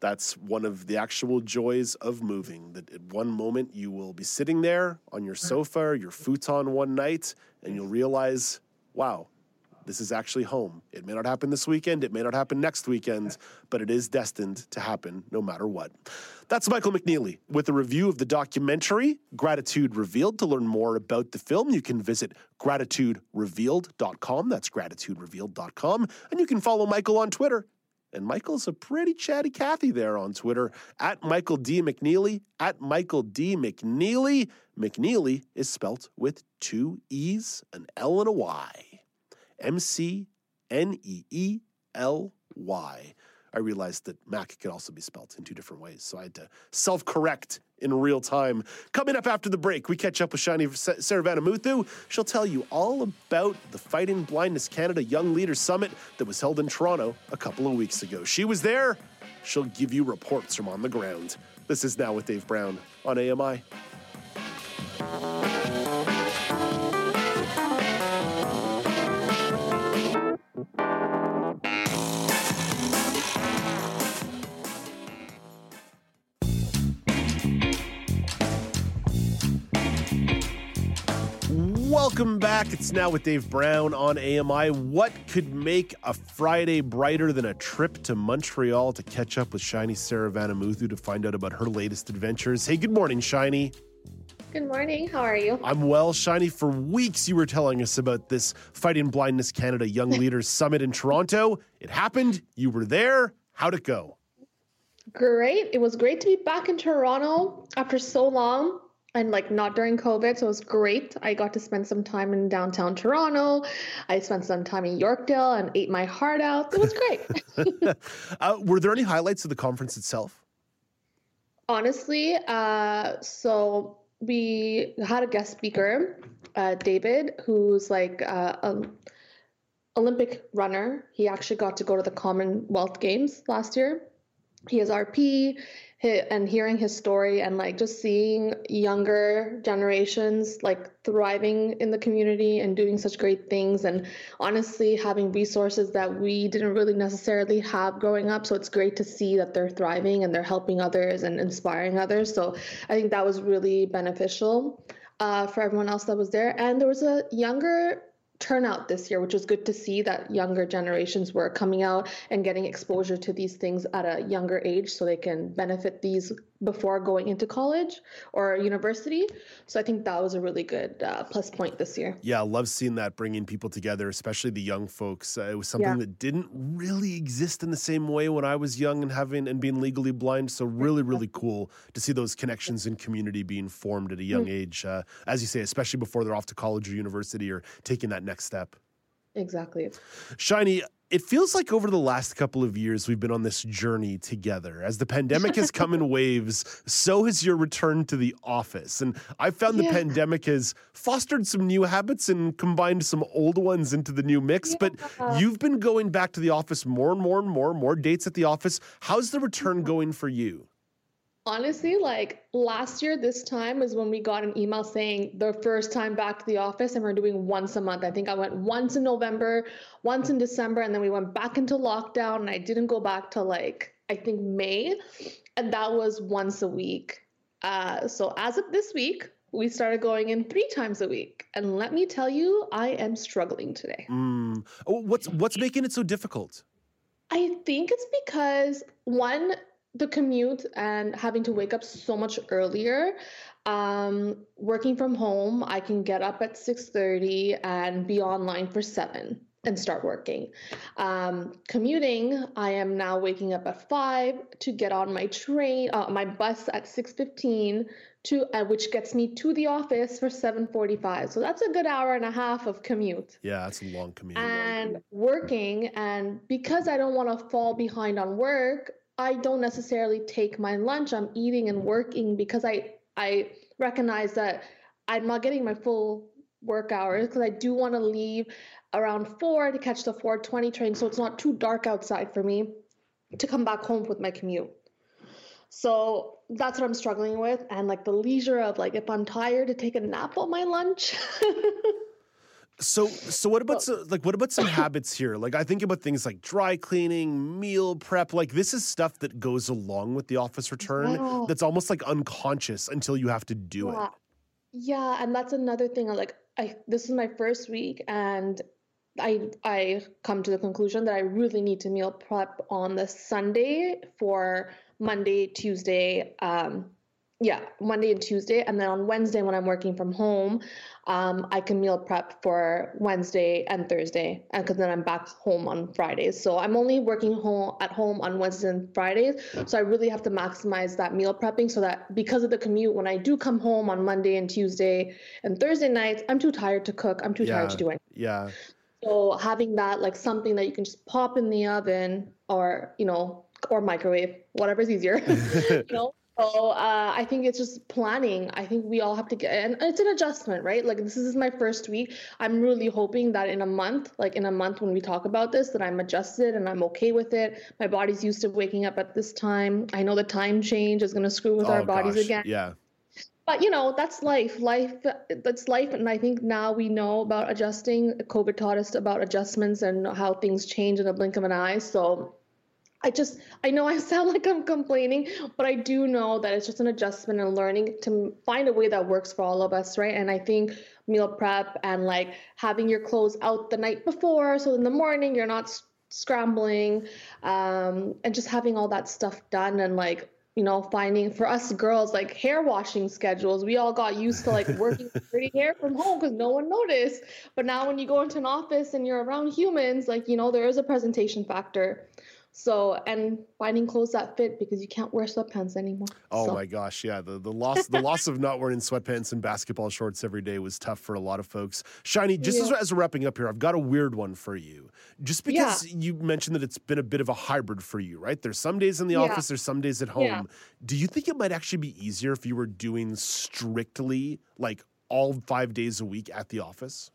That's one of the actual joys of moving. That at one moment you will be sitting there on your mm. sofa or your futon one night and you'll realize, wow, this is actually home. It may not happen this weekend, it may not happen next weekend, but it is destined to happen no matter what. That's Michael McNeely with a review of the documentary Gratitude Revealed. To learn more about the film, you can visit gratituderevealed.com. That's gratituderevealed.com. And you can follow Michael on Twitter. And Michael's a pretty chatty Cathy there on Twitter at Michael D. McNeely, at Michael D. McNeely. McNeely is spelt with two E's, an L, and a Y. M C N E E L Y. I realized that Mac could also be spelt in two different ways. So I had to self correct in real time. Coming up after the break, we catch up with Shiny Saravanamuthu. She'll tell you all about the Fighting Blindness Canada Young Leaders Summit that was held in Toronto a couple of weeks ago. She was there. She'll give you reports from on the ground. This is Now with Dave Brown on AMI. Welcome back. It's now with Dave Brown on AMI. What could make a Friday brighter than a trip to Montreal to catch up with Shiny Saravanamuthu to find out about her latest adventures? Hey, good morning, Shiny. Good morning. How are you? I'm well, Shiny. For weeks, you were telling us about this Fighting Blindness Canada Young [laughs] Leaders Summit in Toronto. It happened. You were there. How'd it go? Great. It was great to be back in Toronto after so long and like not during COVID, so it was great. I got to spend some time in downtown Toronto. I spent some time in Yorkdale and ate my heart out. It was great. [laughs] uh, were there any highlights of the conference itself? Honestly, uh, so we had a guest speaker, uh, David, who's like uh, an Olympic runner. He actually got to go to the Commonwealth Games last year. He is RP and hearing his story and like just seeing younger generations like thriving in the community and doing such great things and honestly having resources that we didn't really necessarily have growing up. So it's great to see that they're thriving and they're helping others and inspiring others. So i think that was really beneficial uh, for everyone else that was there. And there was a younger turnout this year, which was good to see that younger generations were coming out and getting exposure to these things at a younger age so they can benefit these before going into college or university. So I think that was a really good uh, plus point this year. Yeah, I love seeing that bringing people together, especially the young folks. Uh, it was something yeah. that didn't really exist in the same way when I was young and having and being legally blind. So really, really cool to see those connections and community being formed at a young mm-hmm. age. Uh, as you say, especially before they're off to college or university or taking that next step. Exactly. Shiny, it feels like over the last couple of years we've been on this journey together. As the pandemic has come in [laughs] waves, so has your return to the office. And I found yeah. the pandemic has fostered some new habits and combined some old ones into the new mix. Yeah. But you've been going back to the office more and more and more, more dates at the office. How's the return mm-hmm. going for you? Honestly, like last year, this time is when we got an email saying the first time back to the office, and we're doing once a month. I think I went once in November, once in December, and then we went back into lockdown, and I didn't go back to like, I think May, and that was once a week. Uh, so as of this week, we started going in three times a week, and let me tell you, I am struggling today. Mm. What's what's making it so difficult? I think it's because one, the commute and having to wake up so much earlier um, working from home i can get up at 6.30 and be online for 7 and start working um, commuting i am now waking up at 5 to get on my train uh, my bus at 6.15 to uh, which gets me to the office for 7:45. So that's a good hour and a half of commute. Yeah, that's a long commute. And working and because I don't want to fall behind on work, I don't necessarily take my lunch. I'm eating and working because I I recognize that I'm not getting my full work hours because I do want to leave around four to catch the 420 train, so it's not too dark outside for me to come back home with my commute. So that's what I'm struggling with, and like the leisure of like if I'm tired to take a nap on my lunch. [laughs] So, so what about so, like what about some habits here? Like I think about things like dry cleaning, meal prep. Like this is stuff that goes along with the office return. Yeah. That's almost like unconscious until you have to do yeah. it. Yeah, and that's another thing. Like I, this is my first week, and I I come to the conclusion that I really need to meal prep on the Sunday for Monday, Tuesday, um, yeah, Monday and Tuesday. And then on Wednesday, when I'm working from home, um, I can meal prep for Wednesday and Thursday, and because then I'm back home on Fridays. So I'm only working home at home on Wednesdays and Fridays. So I really have to maximize that meal prepping so that because of the commute, when I do come home on Monday and Tuesday and Thursday nights, I'm too tired to cook. I'm too yeah, tired to do anything. Yeah. So having that like something that you can just pop in the oven or you know or microwave, whatever's easier, [laughs] you know. So uh, I think it's just planning. I think we all have to get, and it's an adjustment, right? Like this is my first week. I'm really hoping that in a month, like in a month when we talk about this, that I'm adjusted and I'm okay with it. My body's used to waking up at this time. I know the time change is going to screw with oh, our bodies gosh. again. Yeah. But you know, that's life. Life, that's life. And I think now we know about adjusting. COVID taught us about adjustments and how things change in a blink of an eye. So I just, I know I [laughs] sound like I'm complaining, but I do know that it's just an adjustment and learning to find a way that works for all of us, right? And I think meal prep and like having your clothes out the night before, so in the morning you're not scrambling, um, and just having all that stuff done and like you know, finding for us girls like hair washing schedules. We all got used to like [laughs] working pretty hair from home because no one noticed. But now when you go into an office and you're around humans, like, you know, there is a presentation factor. So, and finding clothes that fit because you can't wear sweatpants anymore. Oh So- my gosh, yeah. The the loss the loss of not wearing sweatpants and basketball shorts every day was tough for a lot of folks. Shiny, just as, Yeah. as we're wrapping up here, I've got a weird one for you. Just because you mentioned that it's been a bit of a hybrid for you, right? There's some days in the Yeah. office, there's some days at home. Yeah. Do you think it might actually be easier if you were doing strictly like all five days a week at the office?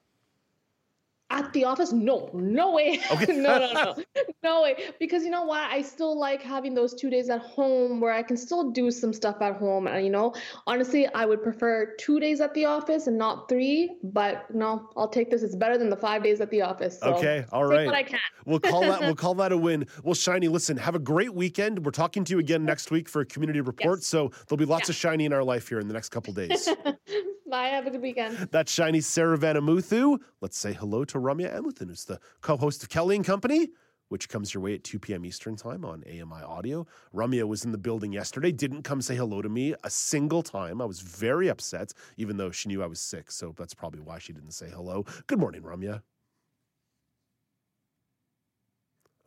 At the office? No, no way. [laughs] Okay. no, no, no, no way. Because you know what? I still like having those two days at home where I can still do some stuff at home. And you know, honestly, I would prefer two days at the office and not three. But no, I'll take this. It's better than the five days at the office. So Okay, all right what I can. We'll call that we'll [laughs] call that a win. Well, Shiny, listen, have a great weekend. We're talking to you again next week for a community report. So there'll be lots of Shiny in our life here in the next couple days. [laughs] Bye. Have a good weekend. That's Shiny Saravanamuthu. Let's say hello to Ramya Amuthan, who's the co-host of Kelly and Company, which comes your way at 2 p.m. Eastern Time on AMI Audio. Ramya was in the building yesterday, didn't come say hello to me a single time. I was very upset, even though she knew I was sick. So that's probably why she didn't say hello. Good morning, Ramya.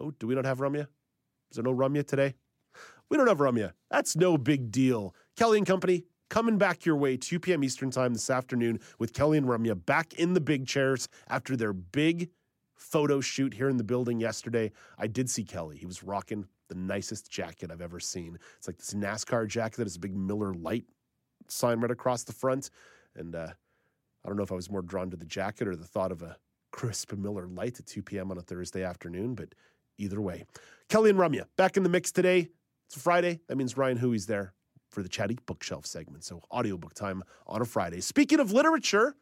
Oh, do we not have Ramya? Is there no Ramya today? We don't have Ramya. That's no big deal. Kelly and Company coming back your way 2 p.m. Eastern Time this afternoon with Kelly and Ramya back in the big chairs after their big photo shoot here in the building yesterday. I did see Kelly. He was rocking the nicest jacket I've ever seen. It's like this NASCAR jacket that has a big Miller Lite sign right across the front. And uh, I don't know if I was more drawn to the jacket or the thought of a crisp Miller Lite at 2 p.m. on a Thursday afternoon, but either way. Kelly and Ramya back in the mix today. It's Friday. That means Ryan Huey's there for the Chatty Bookshelf segment. So audiobook time on a Friday. Speaking of literature,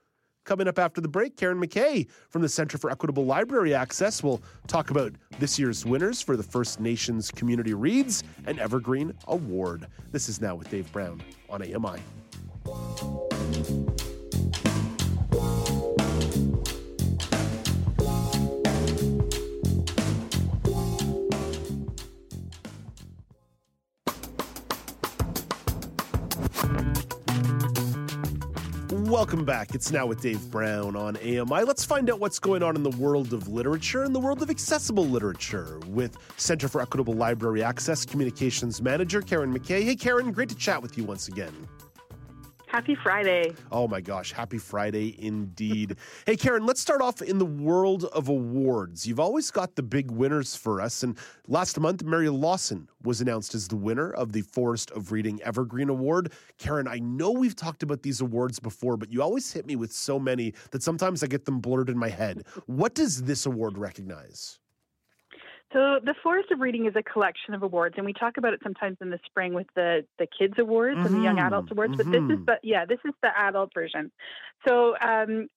coming up after the break, Karen McKay from the Center for Equitable Library Access will talk about this year's winners for the First Nations Community Reads and Evergreen Award. This is now with Dave Brown on AMI. Welcome back. It's now with Dave Brown on AMI. Let's find out what's going on in the world of literature and the world of accessible literature with Center for Equitable Library Access Communications Manager Karen McKay. Hey, Karen, great to chat with you once again. Happy Friday. Oh my gosh, happy Friday indeed. [laughs] hey, Karen, let's start off in the world of awards. You've always got the big winners for us. And last month, Mary Lawson was announced as the winner of the Forest of Reading Evergreen Award. Karen, I know we've talked about these awards before, but you always hit me with so many that sometimes I get them blurred in my head. [laughs] What does this award recognize? So the Forest of Reading is a collection of awards, and we talk about it sometimes in the spring with the the kids awards and the young Mhm, adults awards. But this is mhm. the yeah, this is the adult version. So um,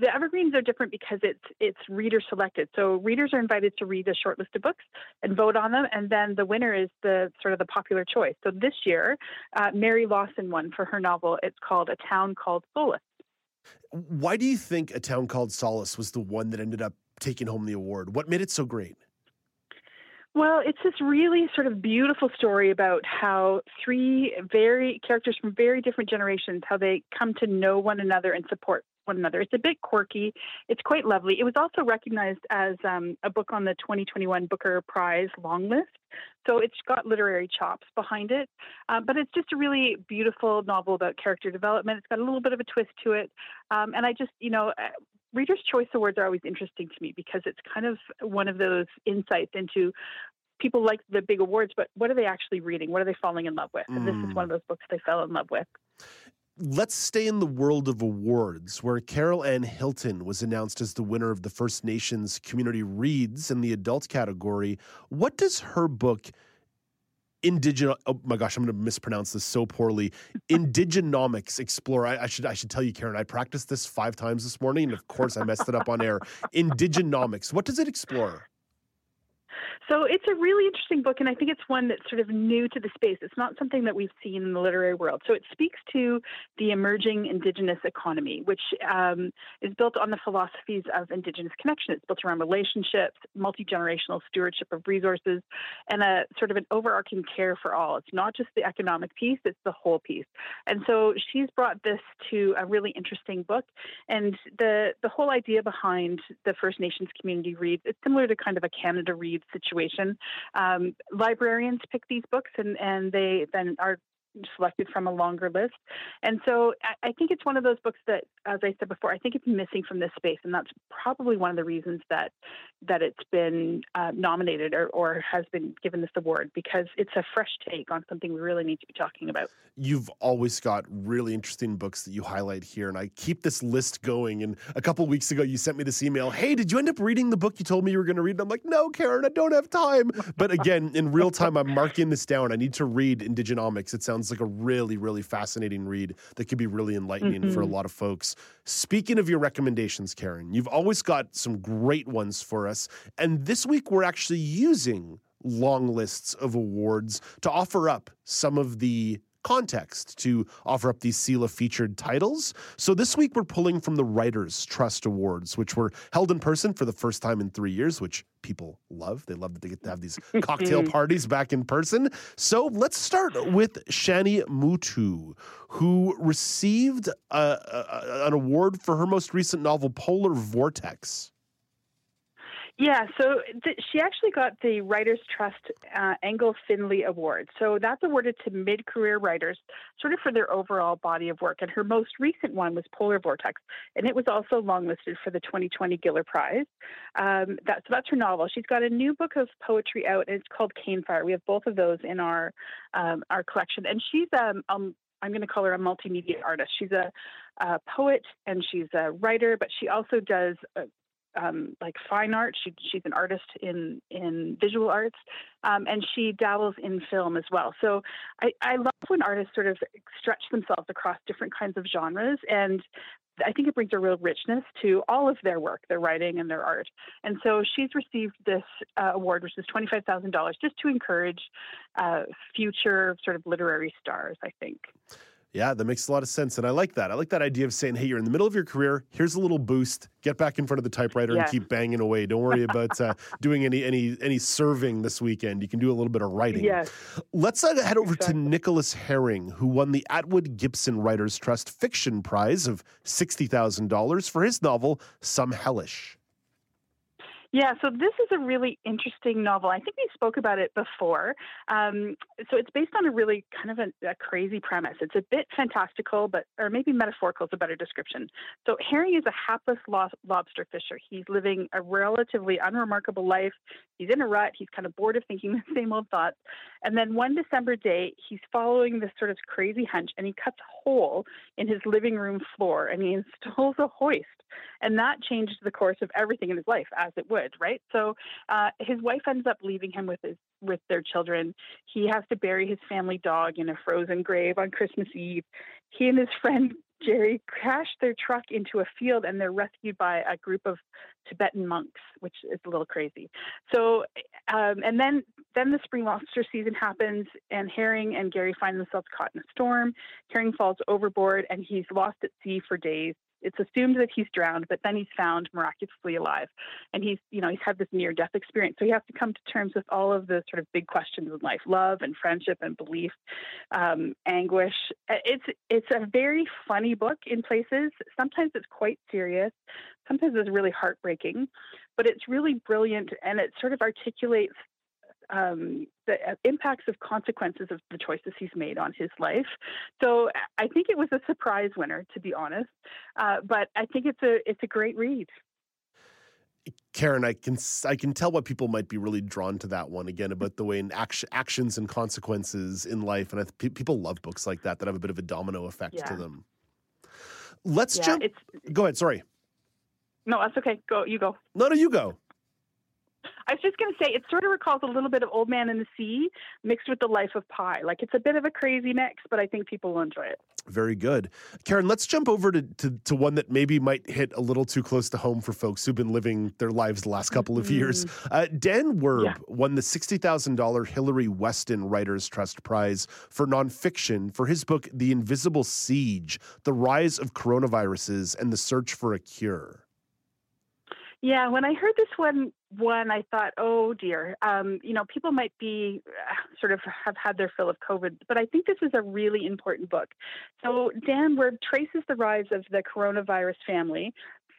the evergreens are different because it's it's reader selected. So readers are invited to read a short list of books and vote on them, and then the winner is the sort of the popular choice. So this year, uh, Mary Lawson won for her novel. It's called A Town Called Solace. Why do you think A Town Called Solace was the one that ended up taking home the award? What made it so great? Well, it's this really sort of beautiful story about how three very characters from very different generations, how they come to know one another and support one another. It's a bit quirky. It's quite lovely. It was also recognized as um, a book on the 2021 Booker Prize long list. So it's got literary chops behind it. Uh, but it's just a really beautiful novel about character development. It's got a little bit of a twist to it. Um, and I just, you know, uh, Reader's Choice Awards are always interesting to me because it's kind of one of those insights into people like the big awards, but what are they actually reading? What are they falling in love with? And this is Mm. one of those books they fell in love with. Let's stay in the world of awards, where Carol Anne Hilton was announced as the winner of the First Nations Community Reads in the adult category. What does her book, Indigenous? Oh my gosh, I'm going to mispronounce this so poorly. [laughs] Indigenomics explore. I, I should I should tell you, Karen. I practiced this five times this morning, and of course, I messed it up on air. [laughs] Indigenomics. What does it explore? So it's a really interesting book, and I think it's one that's sort of new to the space. It's not something that we've seen in the literary world. So it speaks to the emerging Indigenous economy, which um, is built on the philosophies of Indigenous connection. It's built around relationships, multi generational stewardship of resources, and a sort of an overarching care for all. It's not just the economic piece; it's the whole piece. And so she's brought this to a really interesting book, and the the whole idea behind the First Nations community reads it's similar to kind of a Canada Reads situation. Um, librarians pick these books, and and they then are selected from a longer list. And so I, I think it's one of those books that, as I said before, I think it's missing from this space, and that's probably one of the reasons that that it's been uh, nominated or, or has been given this award because it's a fresh take on something we really need to be talking about. You've always got really interesting books that you highlight here, and I keep this list going. And a couple weeks ago, you sent me this email Hey, did you end up reading the book you told me you were going to read? And I'm like, No, Karen, I don't have time. But again, in real time, I'm marking this down. I need to read Indigenomics. It sounds like a really, really fascinating read that could be really enlightening for a Mhm. lot of folks. Speaking of your recommendations, Karen, you've always got some great ones for us. And this week, we're actually using long lists of awards to offer up some of the context to offer up these CELA featured titles. So this week we're pulling from the Writers Trust Awards, which were held in person for the first time in three years, which people love. They love that they get to have these [laughs] cocktail parties back in person. So let's start with Shani Mootoo, who received a, a- an award for her most recent novel, Polar Vortex. Yeah, so th- she actually got the Writers Trust uh, Engel Findley Award. So that's awarded to mid career writers, sort of for their overall body of work. And her most recent one was Polar Vortex, and it was also longlisted for the 2020 Giller Prize. Um, that, so that's her novel. She's got a new book of poetry out, and it's called Cane Fire. We have both of those in our um, our collection. And she's um, um I'm going to call her a multimedia artist. She's a, a poet and she's a writer, but she also does uh, um, like fine art. She, she's an artist in in visual arts, um, and she dabbles in film as well. So I, I love when artists sort of stretch themselves across different kinds of genres, and I think it brings a real richness to all of their work, their writing and their art. And so she's received this uh, award, which is twenty five thousand dollars, just to encourage uh, future sort of literary stars. I think. Yeah, that makes a lot of sense. And I like that. I like that idea of saying, hey, you're in the middle of your career. Here's a little boost. Get back in front of the typewriter Yeah. and keep banging away. Don't worry [laughs] about uh, doing any any any serving this weekend. You can do a little bit of writing. Yes. Let's uh, head over to Nicholas Herring, who won the Atwood Gibson Writers Trust Fiction Prize of $60,000 for his novel, Some Hellish. Yeah, so this is a really interesting novel. I think we spoke about it before. Um, so it's based on a really kind of a, a crazy premise. It's a bit fantastical, but or maybe metaphorical is a better description. So Harry is a hapless lo- lobster fisher. He's living a relatively unremarkable life. He's in a rut. He's kind of bored of thinking [laughs] the same old thoughts. And then one December day, he's following this sort of crazy hunch, and he cuts a hole in his living room floor, and he installs a hoist. And that changed the course of everything in his life, as it would, right? So uh, his wife ends up leaving him with his with their children. He has to bury his family dog in a frozen grave on Christmas Eve. He and his friend Jerry crash their truck into a field, and they're rescued by a group of Tibetan monks, which is a little crazy. So, um, and then then the spring lobster season happens, and Herring and Gary find themselves caught in a storm. Herring falls overboard, and he's lost at sea for days. It's assumed that he's drowned, but then he's found miraculously alive, and he's you know he's had this near death experience. So he has to come to terms with all of the sort of big questions in life: love and friendship and belief, um, anguish. It's it's a very funny book in places. Sometimes it's quite serious. Sometimes it's really heartbreaking, but it's really brilliant, and it sort of articulates um, the uh, impacts of consequences of the choices he's made on his life. So I think it was a surprise winner, to be honest. Uh, but I think it's a it's a great read. Karen, I can I can tell what people might be really drawn to that one again about the way in action, actions and consequences in life, and I, people love books like that that have a bit of a domino effect Yeah. to them. Let's Yeah, jump. it's- Go ahead. Sorry. No, that's okay. Go, you go. No, no, you go. I was just going to say, it sort of recalls a little bit of Old Man in the Sea mixed with the Life of Pi. Like it's a bit of a crazy mix, but I think people will enjoy it. Very good. Karen, let's jump over to, to, to one that maybe might hit a little too close to home for folks who've been living their lives the last couple of years. Uh, Dan Werb Yeah. won the $60,000 Hilary Weston Writers Trust Prize for nonfiction for his book, The Invisible Siege The Rise of Coronaviruses and the Search for a Cure. Yeah, when I heard this one, one I thought, oh dear, um, you know, people might be uh, sort of have had their fill of COVID, but I think this is a really important book. So Dan Werb traces the rise of the coronavirus family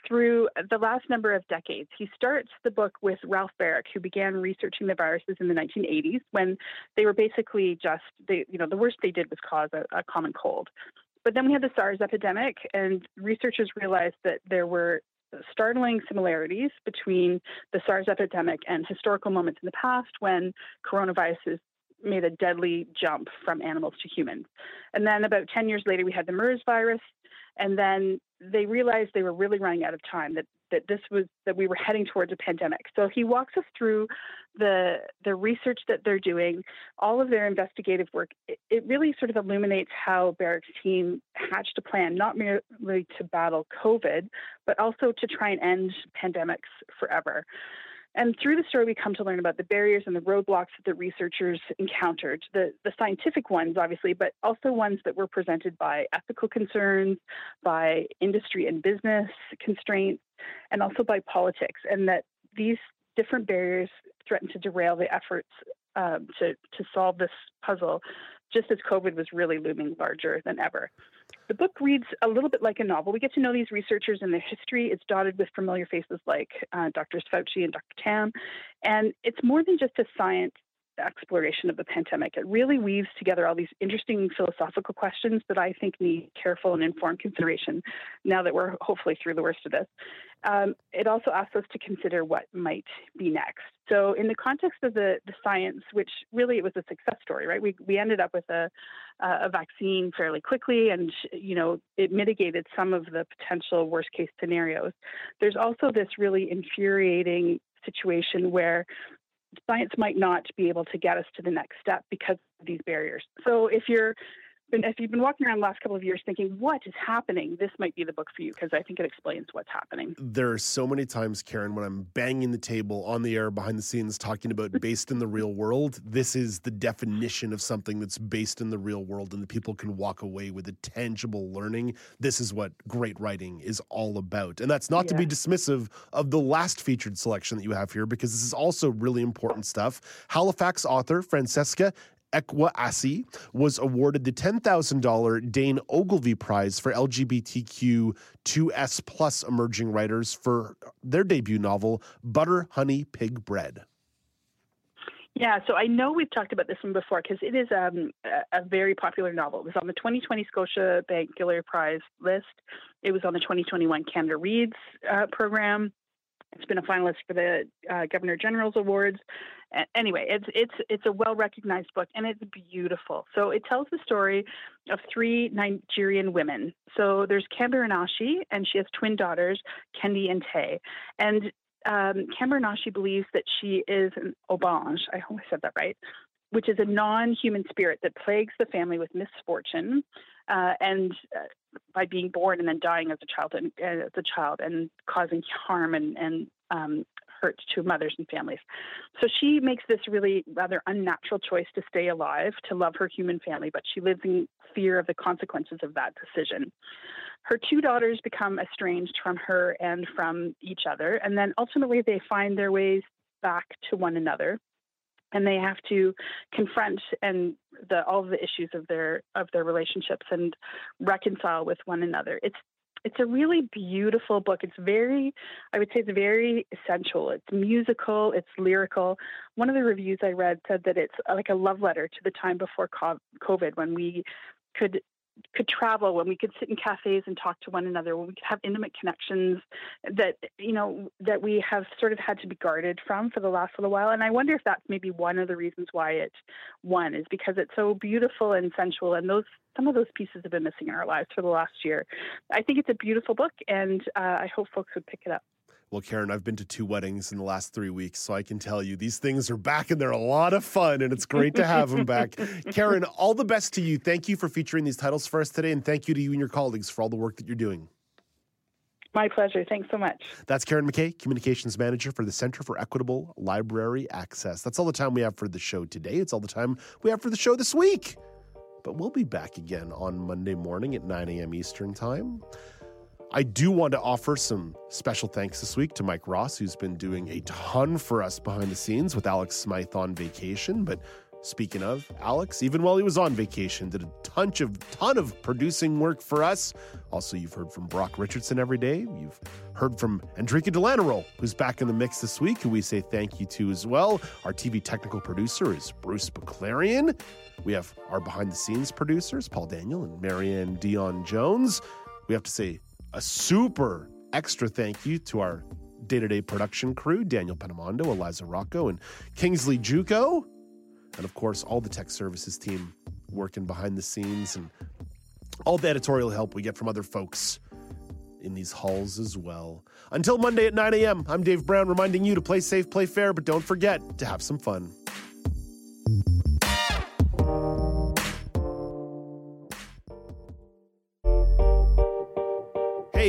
through the last number of decades. He starts the book with Ralph Baric, who began researching the viruses in the 1980s when they were basically just, they, you know, the worst they did was cause a, a common cold. But then we had the SARS epidemic, and researchers realized that there were startling similarities between the SARS epidemic and historical moments in the past when coronaviruses made a deadly jump from animals to humans. And then about 10 years later, we had the MERS virus. And then they realized they were really running out of time, that, that this was that we were heading towards a pandemic. So he walks us through the the research that they're doing, all of their investigative work. It, it really sort of illuminates how Baric's team hatched a plan, not merely to battle COVID, but also to try and end pandemics forever. And through the story, we come to learn about the barriers and the roadblocks that the researchers encountered, the, the scientific ones, obviously, but also ones that were presented by ethical concerns, by industry and business constraints, and also by politics, and that these different barriers threatened to derail the efforts um, to, to solve this puzzle, just as COVID was really looming larger than ever. The book reads a little bit like a novel. We get to know these researchers and their history. It's dotted with familiar faces like uh, Drs. Fauci and Dr. Tam. And it's more than just a science exploration of the pandemic. It really weaves together all these interesting philosophical questions that I think need careful and informed consideration now that we're hopefully through the worst of this. Um, it also asks us to consider what might be next. So, in the context of the, the science, which really it was a success story, right? We, we ended up with a, a vaccine fairly quickly, and you know it mitigated some of the potential worst case scenarios. There's also this really infuriating situation where science might not be able to get us to the next step because of these barriers. So if you're been, if you've been walking around the last couple of years thinking, what is happening? This might be the book for you because I think it explains what's happening. There are so many times, Karen, when I'm banging the table on the air behind the scenes talking about [laughs] based in the real world. This is the definition of something that's based in the real world and the people can walk away with a tangible learning. This is what great writing is all about. And that's not to be dismissive of the last featured selection that you have here because this is also really important stuff. Halifax author Francesca Ekwuyasi was awarded the $10,000 Dayne Ogilvie Prize for LGBTQ2S plus emerging writers for their debut novel, Butter, Honey, Pig Bread. Yeah, so I know we've talked about this one before because it is um, a, a very popular novel. It was on the 2020 Scotiabank Giller Prize list. It was on the 2021 Canada Reads uh, program. It's been a finalist for the uh, Governor General's Awards. Anyway, it's it's it's a well recognized book and it's beautiful. So it tells the story of three Nigerian women. So there's Kambirinachi, and she has twin daughters, Kendi and Tay. And um, Kambirinachi believes that she is an Obange. I hope I said that right. Which is a non-human spirit that plagues the family with misfortune, uh, and uh, by being born and then dying as a child and uh, as a child and causing harm and and um, hurt to mothers and families. So she makes this really rather unnatural choice to stay alive, to love her human family, but she lives in fear of the consequences of that decision. Her two daughters become estranged from her and from each other, and then ultimately they find their ways back to one another and they have to confront and the all of the issues of their of their relationships and reconcile with one another. It's It's a really beautiful book. It's very, I would say, it's very essential. It's musical, it's lyrical. One of the reviews I read said that it's like a love letter to the time before COVID when we could could travel, when we could sit in cafes and talk to one another, when we could have intimate connections that you know that we have sort of had to be guarded from for the last little while. And I wonder if that's maybe one of the reasons why it won is because it's so beautiful and sensual, and those some of those pieces have been missing in our lives for the last year. I think it's a beautiful book, and uh, I hope folks would pick it up. Well, Karen, I've been to two weddings in the last three weeks, so I can tell you these things are back and they're a lot of fun, and it's great to have them back. [laughs] Karen, all the best to you. Thank you for featuring these titles for us today, and thank you to you and your colleagues for all the work that you're doing. My pleasure. Thanks so much. That's Karen McKay, Communications Manager for the Center for Equitable Library Access. That's all the time we have for the show today. It's all the time we have for the show this week. But we'll be back again on Monday morning at 9 a.m. Eastern Time. I do want to offer some special thanks this week to Mike Ross, who's been doing a ton for us behind the scenes with Alex Smythe on vacation. But speaking of Alex, even while he was on vacation, did a ton of ton of producing work for us. Also, you've heard from Brock Richardson every day. You've heard from Enrique Delanero, who's back in the mix this week, who we say thank you to as well. Our TV technical producer is Bruce Baclarian. We have our behind the scenes producers, Paul Daniel and Marianne Dion Jones. We have to say a super extra thank you to our day to day production crew Daniel Penamondo, Eliza Rocco, and Kingsley Juco. And of course, all the tech services team working behind the scenes and all the editorial help we get from other folks in these halls as well. Until Monday at 9 a.m., I'm Dave Brown reminding you to play safe, play fair, but don't forget to have some fun.